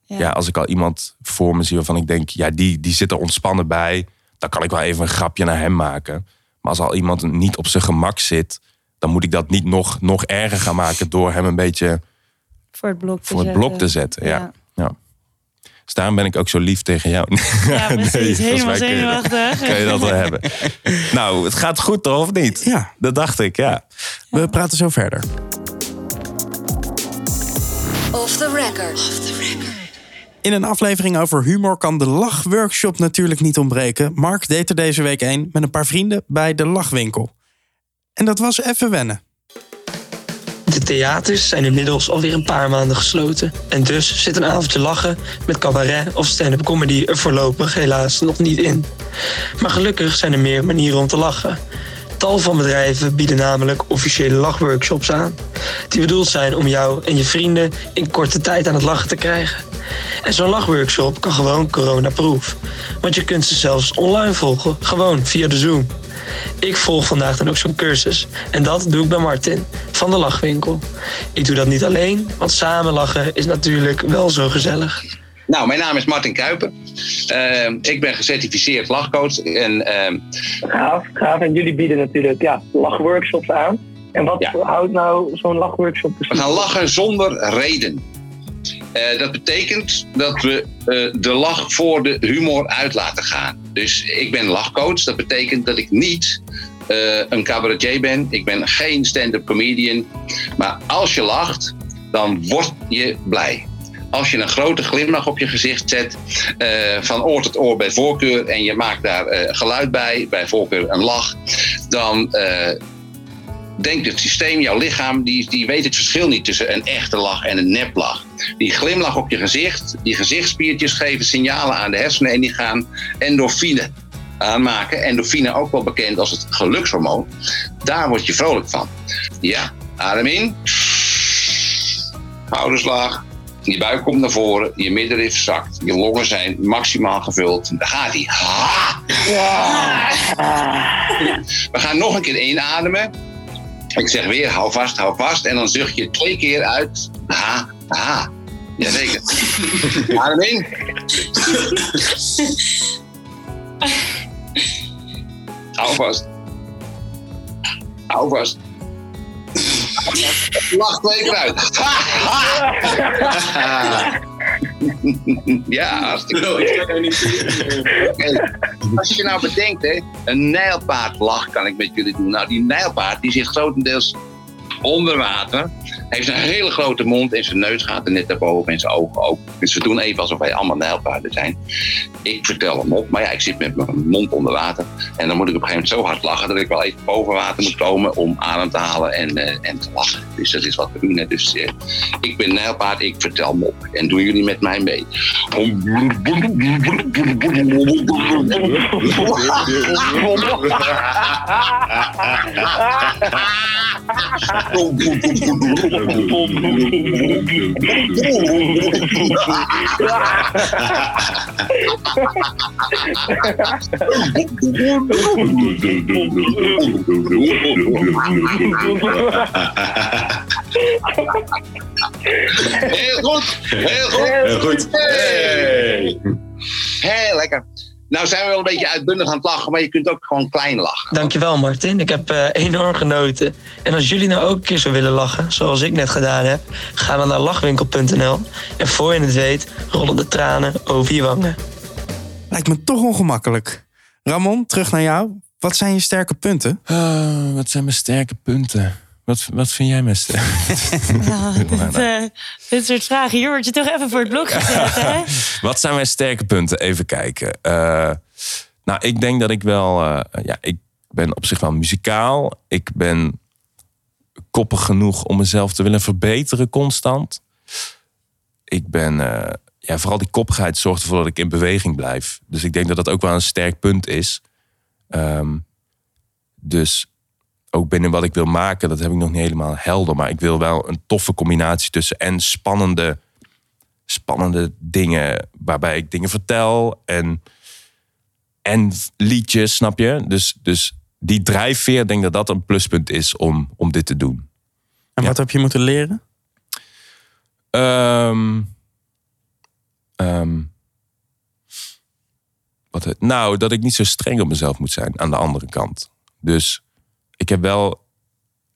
ja. als ik al iemand voor me zie waarvan ik denk, ja, die, die zit er ontspannen bij, dan kan ik wel even een grapje naar hem maken. Maar als al iemand niet op zijn gemak zit, dan moet ik dat niet nog, nog erger gaan maken door hem een beetje Voor het blok te voor het zetten. blok te zetten. Ja. Ja. Dus daarom ben ik ook zo lief tegen jou. Ja, precies. volgens Helemaal mij kun je- zenuwachtig. Kan je dat wel hebben? Nou, het gaat goed toch, of niet? Ja. Dat dacht ik, ja. We praten zo verder. Off the record. In een aflevering over humor kan de lachworkshop natuurlijk niet ontbreken. Mark deed er deze week een met een paar vrienden bij de lachwinkel. En dat was even wennen. De theaters zijn inmiddels alweer een paar maanden gesloten. En dus zit een avondje lachen met cabaret of stand-up comedy er voorlopig helaas nog niet in. Maar gelukkig zijn er meer manieren om te lachen. Tal van bedrijven bieden namelijk officiële lachworkshops aan. Die bedoeld zijn om jou en je vrienden in korte tijd aan het lachen te krijgen. En zo'n lachworkshop kan gewoon coronaproof. Want je kunt ze zelfs online volgen, gewoon via de Zoom. Ik volg vandaag dan ook zo'n cursus. En dat doe ik bij Martin van de Lachwinkel. Ik doe dat niet alleen, want samen lachen is natuurlijk wel zo gezellig. Nou, mijn naam is Martin Kuiper. Eh, ik ben gecertificeerd lachcoach. En eh, Gaaf, gaaf. En jullie bieden natuurlijk ja, lachworkshops aan. En wat Ja. houdt nou zo'n lachworkshop we precies? gaan lachen zonder reden. Eh, dat betekent dat we eh, de lach voor de humor uit laten gaan. Dus ik ben lachcoach. Dat betekent dat ik niet eh, een cabaretier ben. Ik ben geen stand-up comedian. Maar als je lacht, dan word je blij. Als je een grote glimlach op je gezicht zet, eh, van oor tot oor bij voorkeur, en je maakt daar eh, geluid bij, bij voorkeur een lach, dan eh, denkt het systeem, jouw lichaam, die, die weet het verschil niet tussen een echte lach en een neplach. Die glimlach op je gezicht, die gezichtsspiertjes geven signalen aan de hersenen en die gaan endorfine aanmaken. Endorfine ook wel bekend als het gelukshormoon. Daar word je vrolijk van. Ja, adem in. Schouderslag. Je buik komt naar voren, je middenrif zakt, je longen zijn maximaal gevuld. Daar gaat hij. We gaan nog een keer inademen. Ik zeg weer, hou vast, hou vast. En dan zucht je twee keer uit. Ha, ha. Jazeker. Adem in. Hou vast. Hou vast. Lach twee keer uit. Ja, hartstikke goed. Oké. Als je nou bedenkt, hè, een nijlpaardlach kan ik met jullie doen. Nou, die nijlpaard die zit grotendeels onder water. Heeft een hele grote mond en zijn neus gaat er net daarboven en zijn ogen ook. Dus we doen even alsof wij allemaal nijlpaarden zijn. Ik vertel hem op, maar ja, ik zit met mijn mond onder water. En dan moet ik op een gegeven moment zo hard lachen dat ik wel even boven water moet komen om adem te halen en, eh, en te lachen. Dus dat is wat we doen. Hè. Dus eh, ik ben nijlpaard, ik vertel hem op. En doen jullie met mij mee. Heel goed, heel goed. Goed. Hey. Heel lekker. Nou zijn we wel een beetje uitbundig aan het lachen, maar je kunt ook gewoon klein lachen. Dankjewel Martin, ik heb eh, enorm genoten. En als jullie nou ook een keer zo willen lachen, zoals ik net gedaan heb, ga dan naar lachwinkel.nl. En voor je het weet, rollen de tranen over je wangen. Lijkt me toch ongemakkelijk. Ramon, terug naar jou. Wat zijn je sterke punten? Ah, wat zijn mijn sterke punten? Wat, wat vind jij best? Ja, dit, eh, dit soort vragen. Hier word je toch even voor het blok gezet, hè? Wat zijn mijn sterke punten? Even kijken. Eh, nou, ik denk dat ik wel... eh, ja, ik ben op zich wel muzikaal. Ik ben koppig genoeg om mezelf te willen verbeteren constant. Ik ben... eh, ja, vooral die koppigheid zorgt ervoor dat ik in beweging blijf. Dus ik denk dat dat ook wel een sterk punt is. Ehm, dus ook binnen wat ik wil maken, dat heb ik nog niet helemaal helder. Maar ik wil wel een toffe combinatie tussen en spannende, spannende dingen waarbij ik dingen vertel en, en liedjes, snap je? Dus, dus die drijfveer, denk dat dat een pluspunt is om, om dit te doen. En Ja. wat heb je moeten leren? Ehm, ehm, wat, nou, dat ik niet zo streng op mezelf moet zijn aan de andere kant. Dus ik heb wel.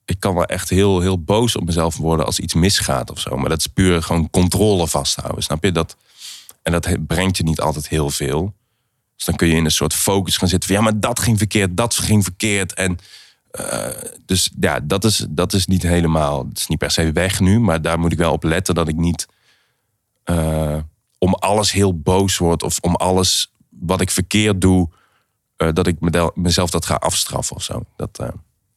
Ik kan wel echt heel, heel boos op mezelf worden als iets misgaat of zo. Maar dat is puur gewoon controle vasthouden. Snap je? Dat, en dat brengt je niet altijd heel veel. Dus dan kun je in een soort focus gaan zitten van ja, maar dat ging verkeerd, dat ging verkeerd. En eh, dus ja, dat is, dat is niet helemaal, het is niet per se weg nu, maar daar moet ik wel op letten dat ik niet eh, om alles heel boos word of om alles wat ik verkeerd doe, eh, dat ik mezelf dat ga afstraffen of zo. Dat,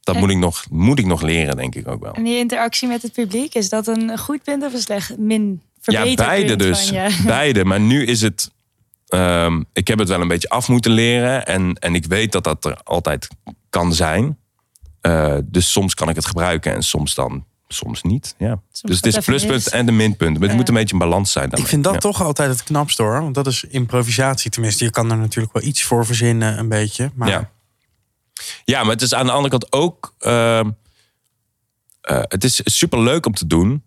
dat En- moet, ik nog, moet ik nog leren, denk ik ook wel. En die interactie met het publiek, is dat een goed punt of een slecht min Ja, beide dus. van je? Beide. Maar nu is het. ehm, ik heb het wel een beetje af moeten leren. En, en ik weet dat dat er altijd kan zijn. Eh, dus soms kan ik het gebruiken en soms dan soms niet. Ja. dus het is even pluspunt en de minpunt. Maar het moet een beetje een balans zijn. Ik daarmee. vind dat Ja. toch altijd het knapste hoor. Want dat is improvisatie. Tenminste, je kan er natuurlijk wel iets voor verzinnen, een beetje. Maar Ja. Ja, maar het is aan de andere kant ook. ehm, eh, het is super leuk om te doen.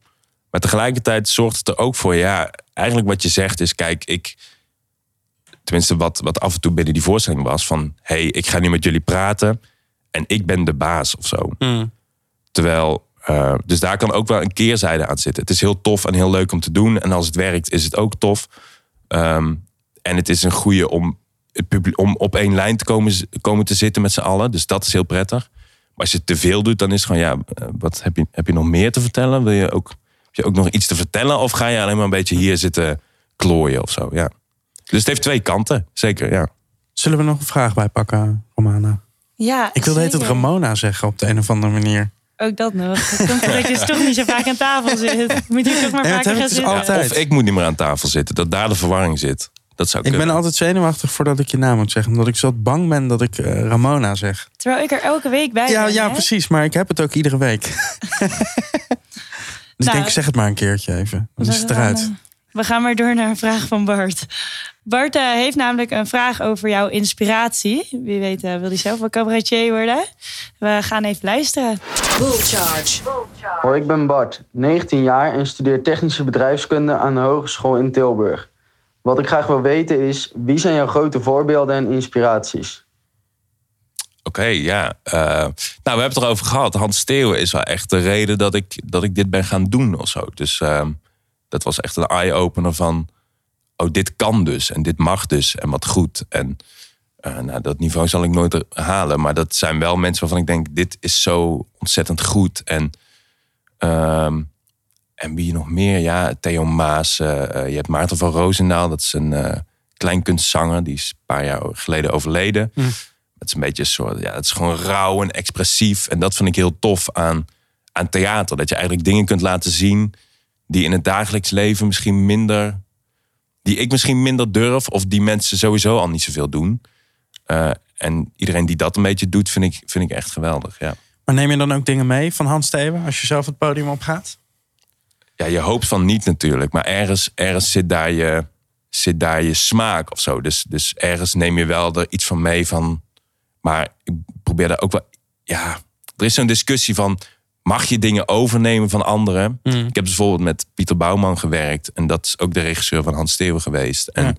Maar tegelijkertijd zorgt het er ook voor. Ja, eigenlijk wat je zegt is: kijk, ik. Tenminste, wat, wat af en toe binnen die voorstelling was: van hé, hey, ik ga nu met jullie praten. En ik ben de baas of zo. Mm. Terwijl. eh, dus daar kan ook wel een keerzijde aan zitten. Het is heel tof en heel leuk om te doen. En als het werkt, is het ook tof. Ehm, en het is een goede om, het publiek, om op één lijn te komen, komen te zitten met z'n allen. Dus dat is heel prettig. Maar als je te veel doet, dan is het gewoon, ja, eh, wat heb je, heb je nog meer te vertellen? Wil je ook, heb je ook nog iets te vertellen? Of ga je alleen maar een beetje hier zitten klooien of zo? Ja. Dus het heeft twee kanten, zeker, ja. Zullen we nog een vraag bijpakken, Romana? Ja, Ik wilde het. Ramona zeggen op de een of andere manier. Ook dat nog. Het komt omdat ik dus toch niet zo vaak aan tafel zit. Moet ik toch maar dat vaker gaan dus zitten. altijd. Of ik moet niet meer aan tafel zitten, dat daar de verwarring zit. Dat zou Ik kunnen. ben altijd zenuwachtig voordat ik je naam moet zeggen. Omdat ik zo bang ben dat ik eh, Ramona zeg. Terwijl ik er elke week bij Ja, ben. ja, hè? precies. Maar ik heb het ook iedere week. dus ik Nou, denk, zeg het maar een keertje even. Dan is het We gaan, eruit. eh, We gaan maar door naar een vraag van Bart. Bart eh, heeft namelijk een vraag over jouw inspiratie. Wie weet wil hij zelf wel cabaretier worden. We gaan even luisteren. Bull charge. Hoi, ik ben Bart, 19 jaar en studeer technische bedrijfskunde aan de Hogeschool in Tilburg. Wat ik graag wil weten is, wie zijn jouw grote voorbeelden en inspiraties? Oké, ja. Eh, nou, we hebben het erover gehad. Hans Steeuwen is wel echt de reden dat ik, dat ik dit ben gaan doen of zo. Dus ehm, dat was echt een eye-opener van... Oh, dit kan dus en dit mag dus en wat goed. En eh, nou, dat niveau zal ik nooit halen. Maar dat zijn wel mensen waarvan ik denk... dit is zo ontzettend goed. En, ehm, en wie nog meer? Ja, Theo Maas. eh, eh, je hebt Maarten van Roosendaal. Dat is een eh kleinkunstzanger. Die is een paar jaar geleden overleden. Het is een beetje een soort, ja, het is gewoon rauw en expressief. En dat vind ik heel tof aan, aan theater. Dat je eigenlijk dingen kunt laten zien die in het dagelijks leven misschien minder, die ik misschien minder durf, of die mensen sowieso al niet zoveel doen. En iedereen die dat een beetje doet, vind ik, vind ik echt geweldig. Ja. Maar neem je dan ook dingen mee van Hans Steven als je zelf het podium opgaat? Ja, je hoopt van niet natuurlijk, maar ergens, ergens zit, daar je, zit daar je smaak of zo. Dus, dus ergens neem je wel er iets van mee van. Maar ik probeer daar ook wel. Ja, er is zo'n discussie van. Mag je dingen overnemen van anderen? Ik heb dus bijvoorbeeld met Pieter Bouwman gewerkt. En dat is ook de regisseur van Hans Steeuwen geweest. En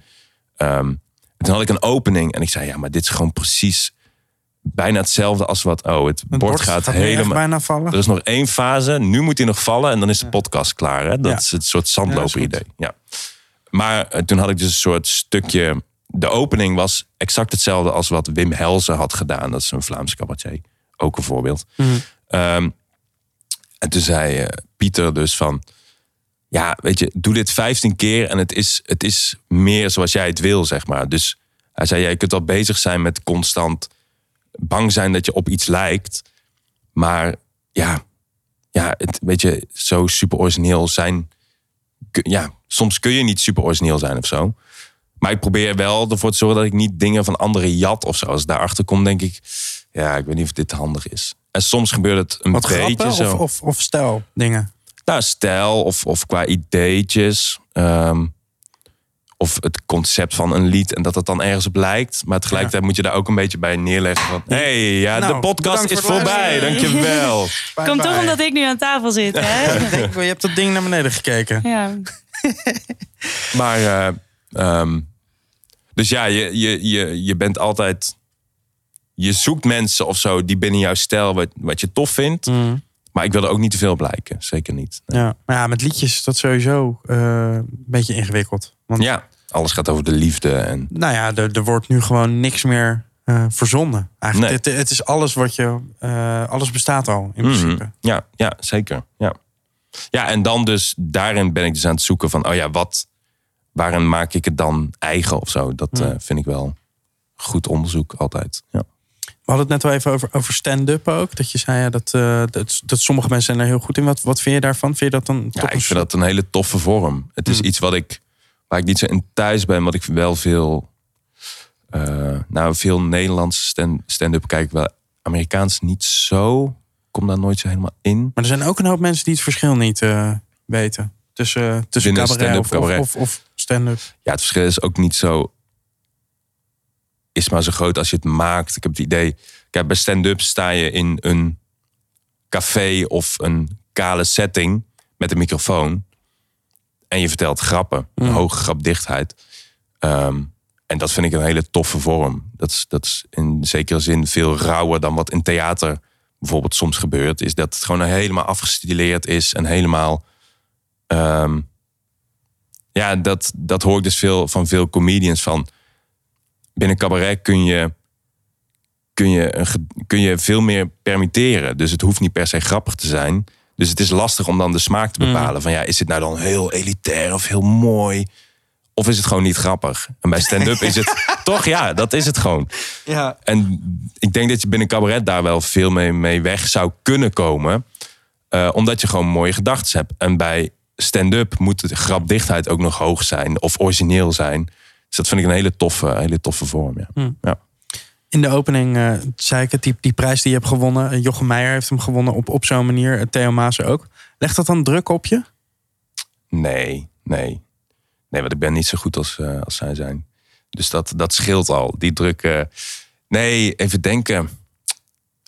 ehm, toen had ik een opening. En ik zei, ja, maar dit is gewoon precies bijna hetzelfde als wat... Oh, het, Het bord, gaat, helemaal... bijna vallen. Er is nog één fase. Nu moet hij nog vallen en dan is de podcast klaar. Hè? Dat Ja. is het soort zandloper idee. Ja. Maar eh, toen had ik dus een soort stukje... De opening was exact hetzelfde als wat Wim Helzen had gedaan. Dat is een Vlaamse cabaretier. Ook een voorbeeld. Mhm. Ehm, En toen zei eh, Pieter dus van... Ja, weet je, doe dit 15 keer en het is, het is meer zoals jij het wil, zeg maar. Dus hij zei, ja, je kunt wel bezig zijn met constant bang zijn dat je op iets lijkt. Maar ja, ja het, weet je, zo super origineel zijn... Ja, soms kun je niet super origineel zijn of zo. Maar ik probeer wel ervoor te zorgen dat ik niet dingen van anderen jat of zo. Als ik daarachter kom, denk ik, ja, ik weet niet of dit handig is. En soms gebeurt het een Wat beetje grappen zo. of, of, of stijl dingen? Nou, stijl of, of qua ideetjes. ehm, of het concept van een lied en dat het dan ergens op lijkt. Maar tegelijkertijd moet je daar ook een beetje bij neerleggen van... hé, hey, ja, Nou, de podcast bedankt is voorbij, dankjewel. Bye Komt toch omdat ik nu aan tafel zit, hè? Je hebt dat ding naar beneden gekeken. Ja. Maar, eh, ehm, dus ja, je, je, je, je bent altijd... Je zoekt mensen of zo die binnen jouw stijl wat, wat je tof vindt. Mm. Maar ik wil er ook niet te veel blijken. Zeker niet. Nee. Ja. Maar ja, met liedjes is dat sowieso eh, een beetje ingewikkeld. Want Ja, alles gaat over de liefde. En nou ja, er, er wordt nu gewoon niks meer eh, verzonnen. Eigenlijk, Nee. het, het is alles wat je... eh, alles bestaat al, in Mhm. principe. Ja, ja, zeker. Ja. ja, en dan dus, daarin ben ik dus aan het zoeken van, oh ja, wat, waarin maak ik het dan eigen of zo? Dat eh, vind ik wel goed onderzoek altijd. Ja. We hadden het net wel even over, over stand-up ook. Dat je zei ja, dat, dat, dat sommige mensen zijn er heel goed in. Wat, wat vind je daarvan? Vind je dat dan ja, ik vind dat een hele toffe vorm. Het is Hmm. iets wat ik, waar ik niet zo in thuis ben, wat ik wel veel, eh, nou, veel Nederlandse stand- stand-up kijk ik wel. Amerikaans niet zo. Kom daar nooit zo helemaal in. Maar er zijn ook een hoop mensen die het verschil niet eh, weten. Tussen, tussen Binnen cabaret stand-up, of, cabaret. of, of, of stand-up. ja, het verschil is ook niet zo. Is maar zo groot als je het maakt. Ik heb het idee. Kijk, bij stand-up sta je in een café of een kale setting met een microfoon. En je vertelt grappen. Een hoge grapdichtheid. Ehm, en dat vind ik een hele toffe vorm. Dat is, dat is in zekere zin veel rauwer dan wat in theater bijvoorbeeld soms gebeurt. Is dat het gewoon helemaal afgestileerd is en helemaal. ehm, ja, dat, dat hoor ik dus veel van veel comedians van. Binnen cabaret kun je, kun, je kun je veel meer permitteren. Dus het hoeft niet per se grappig te zijn. Dus het is lastig om dan de smaak te bepalen. Van ja, is het nou dan heel elitair of heel mooi? Of is het gewoon niet grappig? En bij stand-up is het toch, ja, dat is het gewoon. Ja. En ik denk dat je binnen cabaret daar wel veel mee, mee weg zou kunnen komen. eh, omdat je gewoon mooie gedachten hebt. En bij stand-up moet de grapdichtheid ook nog hoog zijn. Of origineel zijn. Dus dat vind ik een hele toffe, hele toffe vorm. Ja. Hmm. Ja. In de opening eh, zei ik het, die, die prijs die je hebt gewonnen. eh, Jochem Meijer heeft hem gewonnen op, op zo'n manier. eh, Theo Maas ook. Legt dat dan druk op je? Nee, nee. Nee, want ik ben niet zo goed als, als zij zijn. Dus dat, dat scheelt al. Die druk. nee, even denken.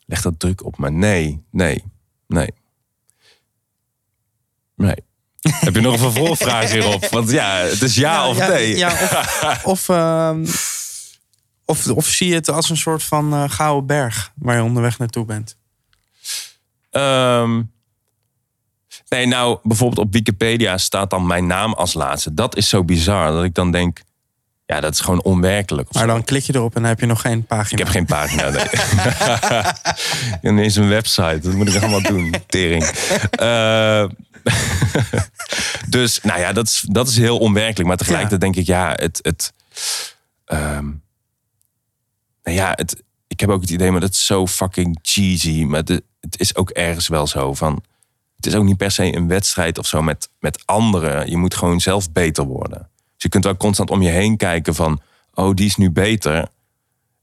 Leg dat druk op me? Nee, nee, nee. Nee. Heb je nog een vervolgvraag hierop? Want ja, het is ja, of nee. Ja, of, of, ehm, of, of zie je het als een soort van eh, gouden berg waar je onderweg naartoe bent? Ehm, nee, nou, bijvoorbeeld op Wikipedia staat dan mijn naam als laatste. Dat is zo bizar dat ik dan denk, ja, dat is gewoon onwerkelijk. Maar dan klik je erop en dan heb je nog geen pagina. Ik heb geen pagina. Nee. Heb ineens een website. Dat moet ik allemaal doen. Tering. Eh, dus, nou ja, dat is, dat is heel onwerkelijk. Maar tegelijkertijd denk ik, ja, het. het ja, het, ik heb ook het idee, maar dat is zo fucking cheesy. Maar de- het is ook ergens wel zo van. Het is ook niet per se een wedstrijd of zo met, met anderen. Je moet gewoon zelf beter worden. Dus je kunt wel constant om je heen kijken van... oh, die is nu beter.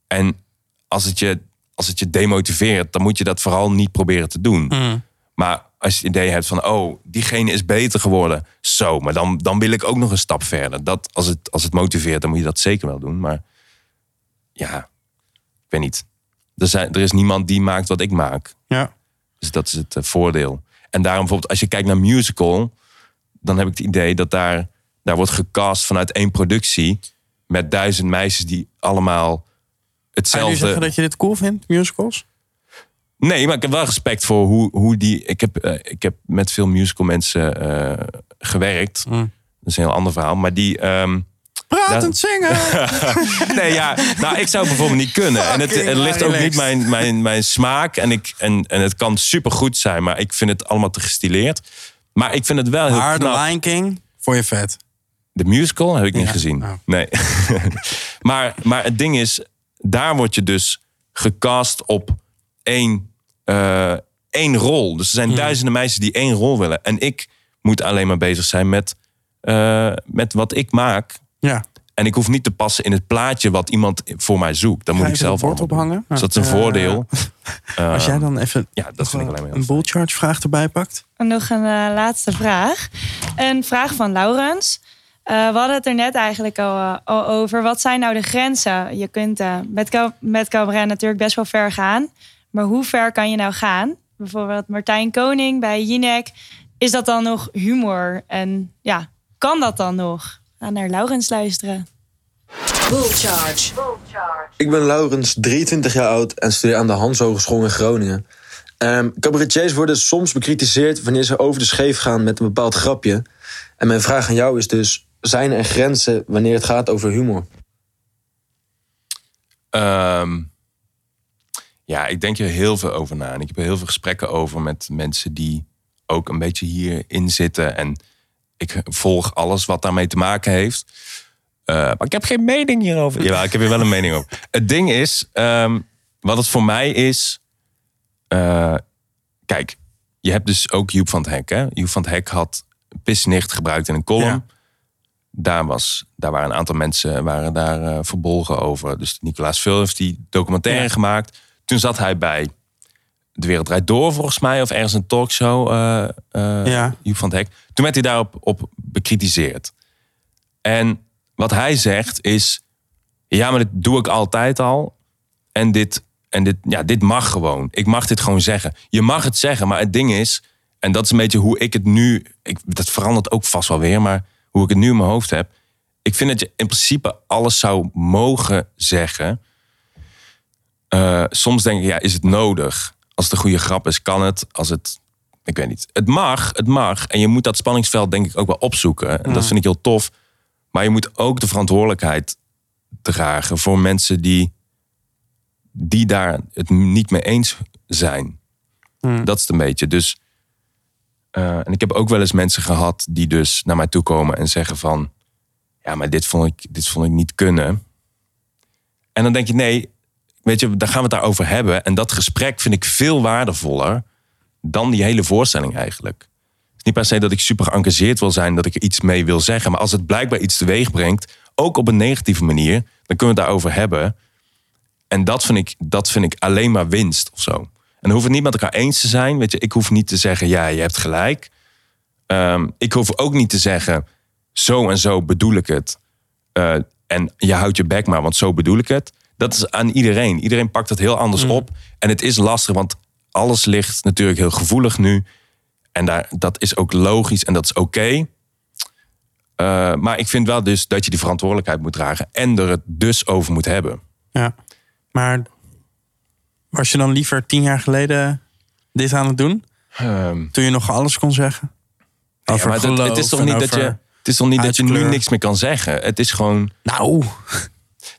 En als het, je, als het je demotiveert, dan moet je dat vooral niet proberen te doen. Mm. Maar als je het idee hebt van, oh, diegene is beter geworden. Zo, maar dan, dan wil ik ook nog een stap verder. Dat, als, het, als het motiveert, dan moet je dat zeker wel doen. Maar ja, ik weet niet. Er, zijn, er is niemand die maakt wat ik maak. Ja. Dus dat is het eh, voordeel. En daarom bijvoorbeeld, als je kijkt naar musical, dan heb ik het idee dat daar, daar wordt gecast vanuit één productie met duizend meisjes die allemaal je hetzelfde. nu zeggen dat je dit cool vindt, musicals? Nee, maar ik heb wel respect voor hoe, hoe die. Ik heb, eh, ik heb met veel musical mensen eh, gewerkt. Mm. Dat is een heel ander verhaal. Maar die, ehm, Pratend zingen. nee, ja, nou, ik zou het bijvoorbeeld niet kunnen. En het, ligt ook niet mijn, mijn, mijn smaak. En, ik, en, en het kan supergoed zijn, maar ik vind het allemaal te gestileerd. Maar ik vind het wel heel The knap. Lion King, vond je vet? De musical heb ik niet Ja, gezien. oh. Nee. maar, maar het ding is, daar word je dus gecast op één, eh, één rol. Dus er zijn duizenden meisjes die één rol willen. En ik moet alleen maar bezig zijn met, eh, met wat ik maak. Ja. En ik hoef niet te passen in het plaatje wat iemand voor mij zoekt. Dan moet ik zelf bord ophangen? Dus dat is een Eh, voordeel. Als jij dan even ja, dat vind ik alleen maar een bull charge vraag erbij pakt. En nog een eh, laatste vraag. Een vraag van Laurens. Eh, we hadden het er net eigenlijk al, eh, al over. Wat zijn nou de grenzen? Je kunt eh, met, met cabaret natuurlijk best wel ver gaan. Maar hoe ver kan je nou gaan? Bijvoorbeeld Martijn Koning bij Jinek. Is dat dan nog humor? En ja, kan dat dan nog? Ga naar Laurens luisteren. Bull Charge. Ik ben Laurens, 23 jaar oud en studeer aan de Hans Hogeschool in Groningen. Ehm cabaretiers worden soms bekritiseerd wanneer ze over de scheef gaan met een bepaald grapje. En mijn vraag aan jou is dus: zijn er grenzen wanneer het gaat over humor? Ehm, ja, ik denk er heel veel over na. En ik heb er heel veel gesprekken over met mensen die ook een beetje hierin zitten. En ik volg alles wat daarmee te maken heeft. Eh, maar ik heb geen mening hierover. Ja, ik heb hier wel een mening over. Het ding is, ehm, wat het voor mij is. eh, kijk, je hebt dus ook Joep van het Hek. Hè? Joep van het Hek had pisnicht gebruikt in een column Ja. daar, was, daar waren een aantal mensen waren daar eh, verbolgen over. Dus Nicolaas Veel heeft die documentaire Ja. gemaakt. Toen zat hij bij De Wereld Draait Door, volgens mij. Of ergens een talkshow. eh eh, Ja. Joep van het Hek. Toen werd hij daarop op bekritiseerd. En wat hij zegt is... Ja, maar dit doe ik altijd al. En dit, en dit, ja, dit mag gewoon. Ik mag dit gewoon zeggen. Je mag het zeggen, maar het ding is... En dat is een beetje hoe ik het nu... Ik, dat verandert ook vast wel weer, maar hoe ik het nu in mijn hoofd heb. Ik vind dat je in principe alles zou mogen zeggen. Eh, soms denk ik, ja, is het nodig? Als het een goede grap is, kan het. Als het, ik weet niet. Het mag, het mag. En je moet dat spanningsveld denk ik ook wel opzoeken. En dat vind ik heel tof. Maar je moet ook de verantwoordelijkheid dragen voor mensen die, die daar het niet mee eens zijn. Dat is het een beetje. Dus, eh, en ik heb ook wel eens mensen gehad die dus naar mij toe komen en zeggen van... Ja, maar dit vond ik, dit vond ik niet kunnen. En dan denk je, nee, weet je, daar gaan we het daarover hebben. En dat gesprek vind ik veel waardevoller dan die hele voorstelling eigenlijk. Het is niet per se dat ik super geëngageerd wil zijn, dat ik er iets mee wil zeggen. Maar als het blijkbaar iets teweeg brengt, ook op een negatieve manier, dan kunnen we het daarover hebben. En dat vind ik, dat vind ik alleen maar winst of zo. En dan hoeven het niet met elkaar eens te zijn. Weet je, ik hoef niet te zeggen, ja, je hebt gelijk. Ehm, ik hoef ook niet te zeggen, zo en zo bedoel ik het. Eh, en je houdt je bek maar, want zo bedoel ik het. Dat is aan iedereen. Iedereen pakt het heel anders op. En het is lastig, want alles ligt natuurlijk heel gevoelig nu. En daar, dat is ook logisch en dat is oké. Eh, maar ik vind wel dus dat je die verantwoordelijkheid moet dragen. En er het dus over moet hebben. Ja. Maar was je dan liever tien jaar geleden dit aan het doen? Ehm, Toen je nog alles kon zeggen? ja, Over maar dat- het is toch niet dat je, het is toch niet dat je nu niks meer kan zeggen. Het is gewoon. Nou,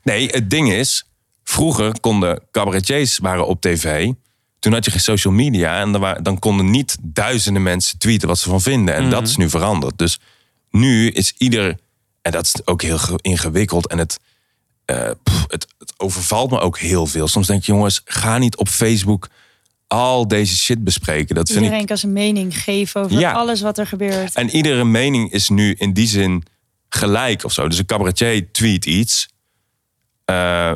Nee, het ding is, vroeger konden cabaretiers waren op tv. Toen had je geen social media en dan, wa- dan konden niet duizenden mensen tweeten wat ze van vinden. En dat is nu veranderd. Dus nu is ieder, en dat is ook heel ge- ingewikkeld en het, eh, pff, het, het overvalt me ook heel veel. Soms denk je, jongens, ga niet op Facebook al deze shit bespreken. Dat vind Iedereen ik. kan zijn mening geven over Ja. alles wat er gebeurt. En iedere mening is nu in die zin gelijk of zo. Dus een cabaretier tweet iets. Eh,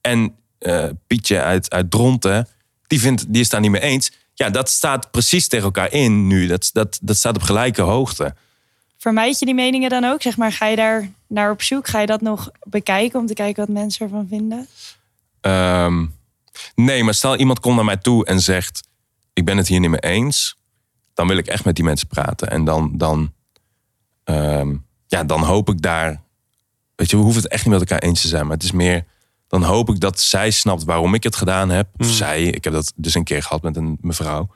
en eh, Pietje uit, uit Dronten, die, vindt, die is daar niet mee eens. Ja, dat staat precies tegen elkaar in nu. Dat, dat, dat staat op gelijke hoogte. Vermijd je die meningen dan ook? Zeg maar, ga je daar naar op zoek? Ga je dat nog bekijken om te kijken wat mensen ervan vinden? Ehm, nee, maar stel iemand komt naar mij toe en zegt: Ik ben het hier niet mee eens. Dan wil ik echt met die mensen praten. En dan, dan, ehm, ja, dan hoop ik daar. Weet je, we hoeven het echt niet met elkaar eens te zijn. Maar het is meer. Dan hoop ik dat zij snapt waarom ik het gedaan heb. Of zij. Ik heb dat dus een keer gehad met een mevrouw.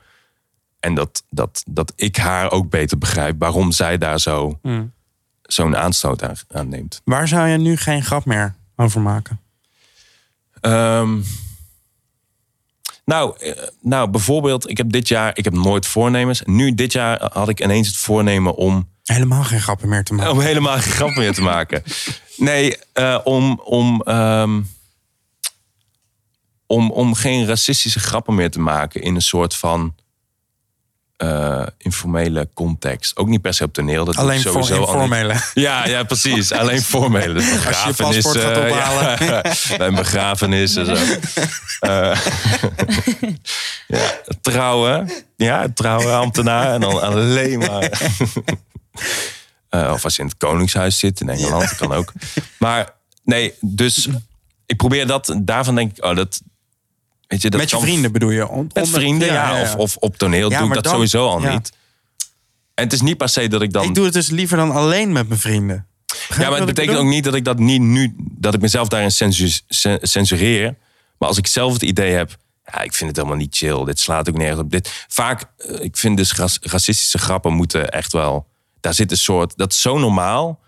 En dat, dat, dat ik haar ook beter begrijp waarom zij daar zo, zo'n aanstoot aan, aan neemt. Waar zou je nu geen grap meer over maken? Ehm, nou, eh, nou, bijvoorbeeld, ik heb dit jaar, ik heb nooit voornemens. Nu, dit jaar had ik ineens het voornemen om Helemaal geen grappen meer te maken. Om helemaal geen grap meer te maken. Nee, eh, om, om, ehm, om, om geen racistische grappen meer te maken in een soort van eh, informele context. Ook niet per se op toneel. Dat Alleen voor informele. Ja, ja, precies. Alleen formele. Dus begrafenis. paspoort gaat ophalen. ja, bij een begrafenis en zo. Eh, ja, trouwen. Ja, trouwen, ambtenaar. En dan alleen maar... Eh, of als je in het Koningshuis zit in Engeland, dat kan ook. Maar nee, dus ik probeer dat. Daarvan denk ik, oh, dat. Weet je, dat Met je vrienden bedoel je? On- Met vrienden, ja. Of, of op toneel Ja, doe ik dat dan- sowieso al niet. En het is niet per se dat ik dan. Ik doe het dus liever dan alleen met mijn vrienden. ja, maar het betekent ook niet dat ik dat niet nu. dat ik mezelf daarin censu- cen- censureer. Maar als ik zelf het idee heb. Ja, ik vind het helemaal niet chill. Dit slaat ook nergens op. Dit, vaak, eh, ik vind dus racistische grappen moeten echt wel. Daar zit een soort. Dat is zo normaal.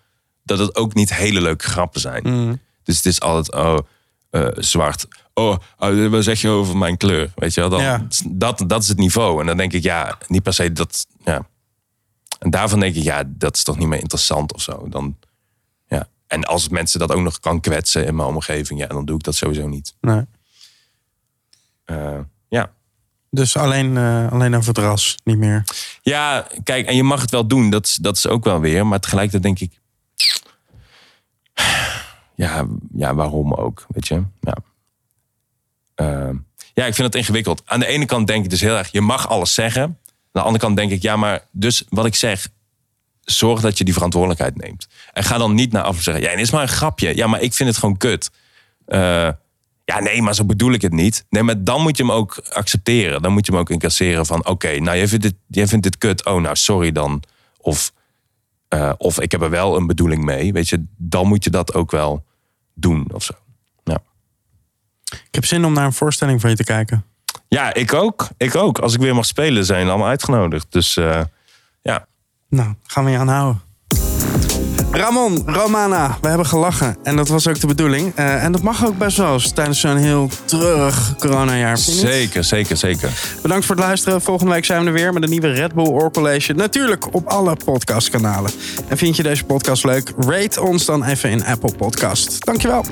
dat het ook niet hele leuke grappen zijn. Mm. Dus het is altijd. Oh, eh, zwart. Oh, oh, wat zeg je over mijn kleur? Weet je wel? Dan, Ja. dat, dat is het niveau. En dan denk ik, ja, niet per se dat. Ja. En daarvan denk ik, ja, dat is toch niet meer interessant of zo. Dan, ja. En als mensen dat ook nog kan kwetsen in mijn omgeving, ja, dan doe ik dat sowieso niet. Nee. Eh. Dus alleen, eh, alleen over het ras, niet meer. Ja, kijk, en je mag het wel doen, dat is, dat is ook wel weer. Maar tegelijkertijd denk ik, ja, ja waarom ook, weet je? Ja. Eh, ja, ik vind het ingewikkeld. Aan de ene kant denk ik dus heel erg, je mag alles zeggen. Aan de andere kant denk ik, ja, maar dus wat ik zeg, zorg dat je die verantwoordelijkheid neemt. En ga dan niet naar af en zeggen, ja, het is maar een grapje. Ja, maar ik vind het gewoon kut. Eh, ja, nee, maar zo bedoel ik het niet. Nee, maar dan moet je hem ook accepteren. Dan moet je hem ook incasseren van... oké, nou, jij vindt, dit, jij vindt dit kut. Oh, nou, sorry dan. Of, eh, of ik heb er wel een bedoeling mee. Weet je, dan moet je dat ook wel doen of zo. Ja, Ik heb zin om naar een voorstelling van je te kijken. ja ik ook. Ik ook. Als ik weer mag spelen, zijn we allemaal uitgenodigd. Dus eh, ja. Nou, gaan we je aanhouden. Ramon, Romana, we hebben gelachen. En dat was ook de bedoeling. Eh, en dat mag ook best wel eens tijdens zo'n heel treurig coronajaar. Zeker, zeker, zeker. Bedankt voor het luisteren. Volgende week zijn we er weer met een nieuwe Red Bull Oor College. Natuurlijk op alle podcastkanalen. En vind je deze podcast leuk? Rate ons dan even in Apple Podcast. Dankjewel.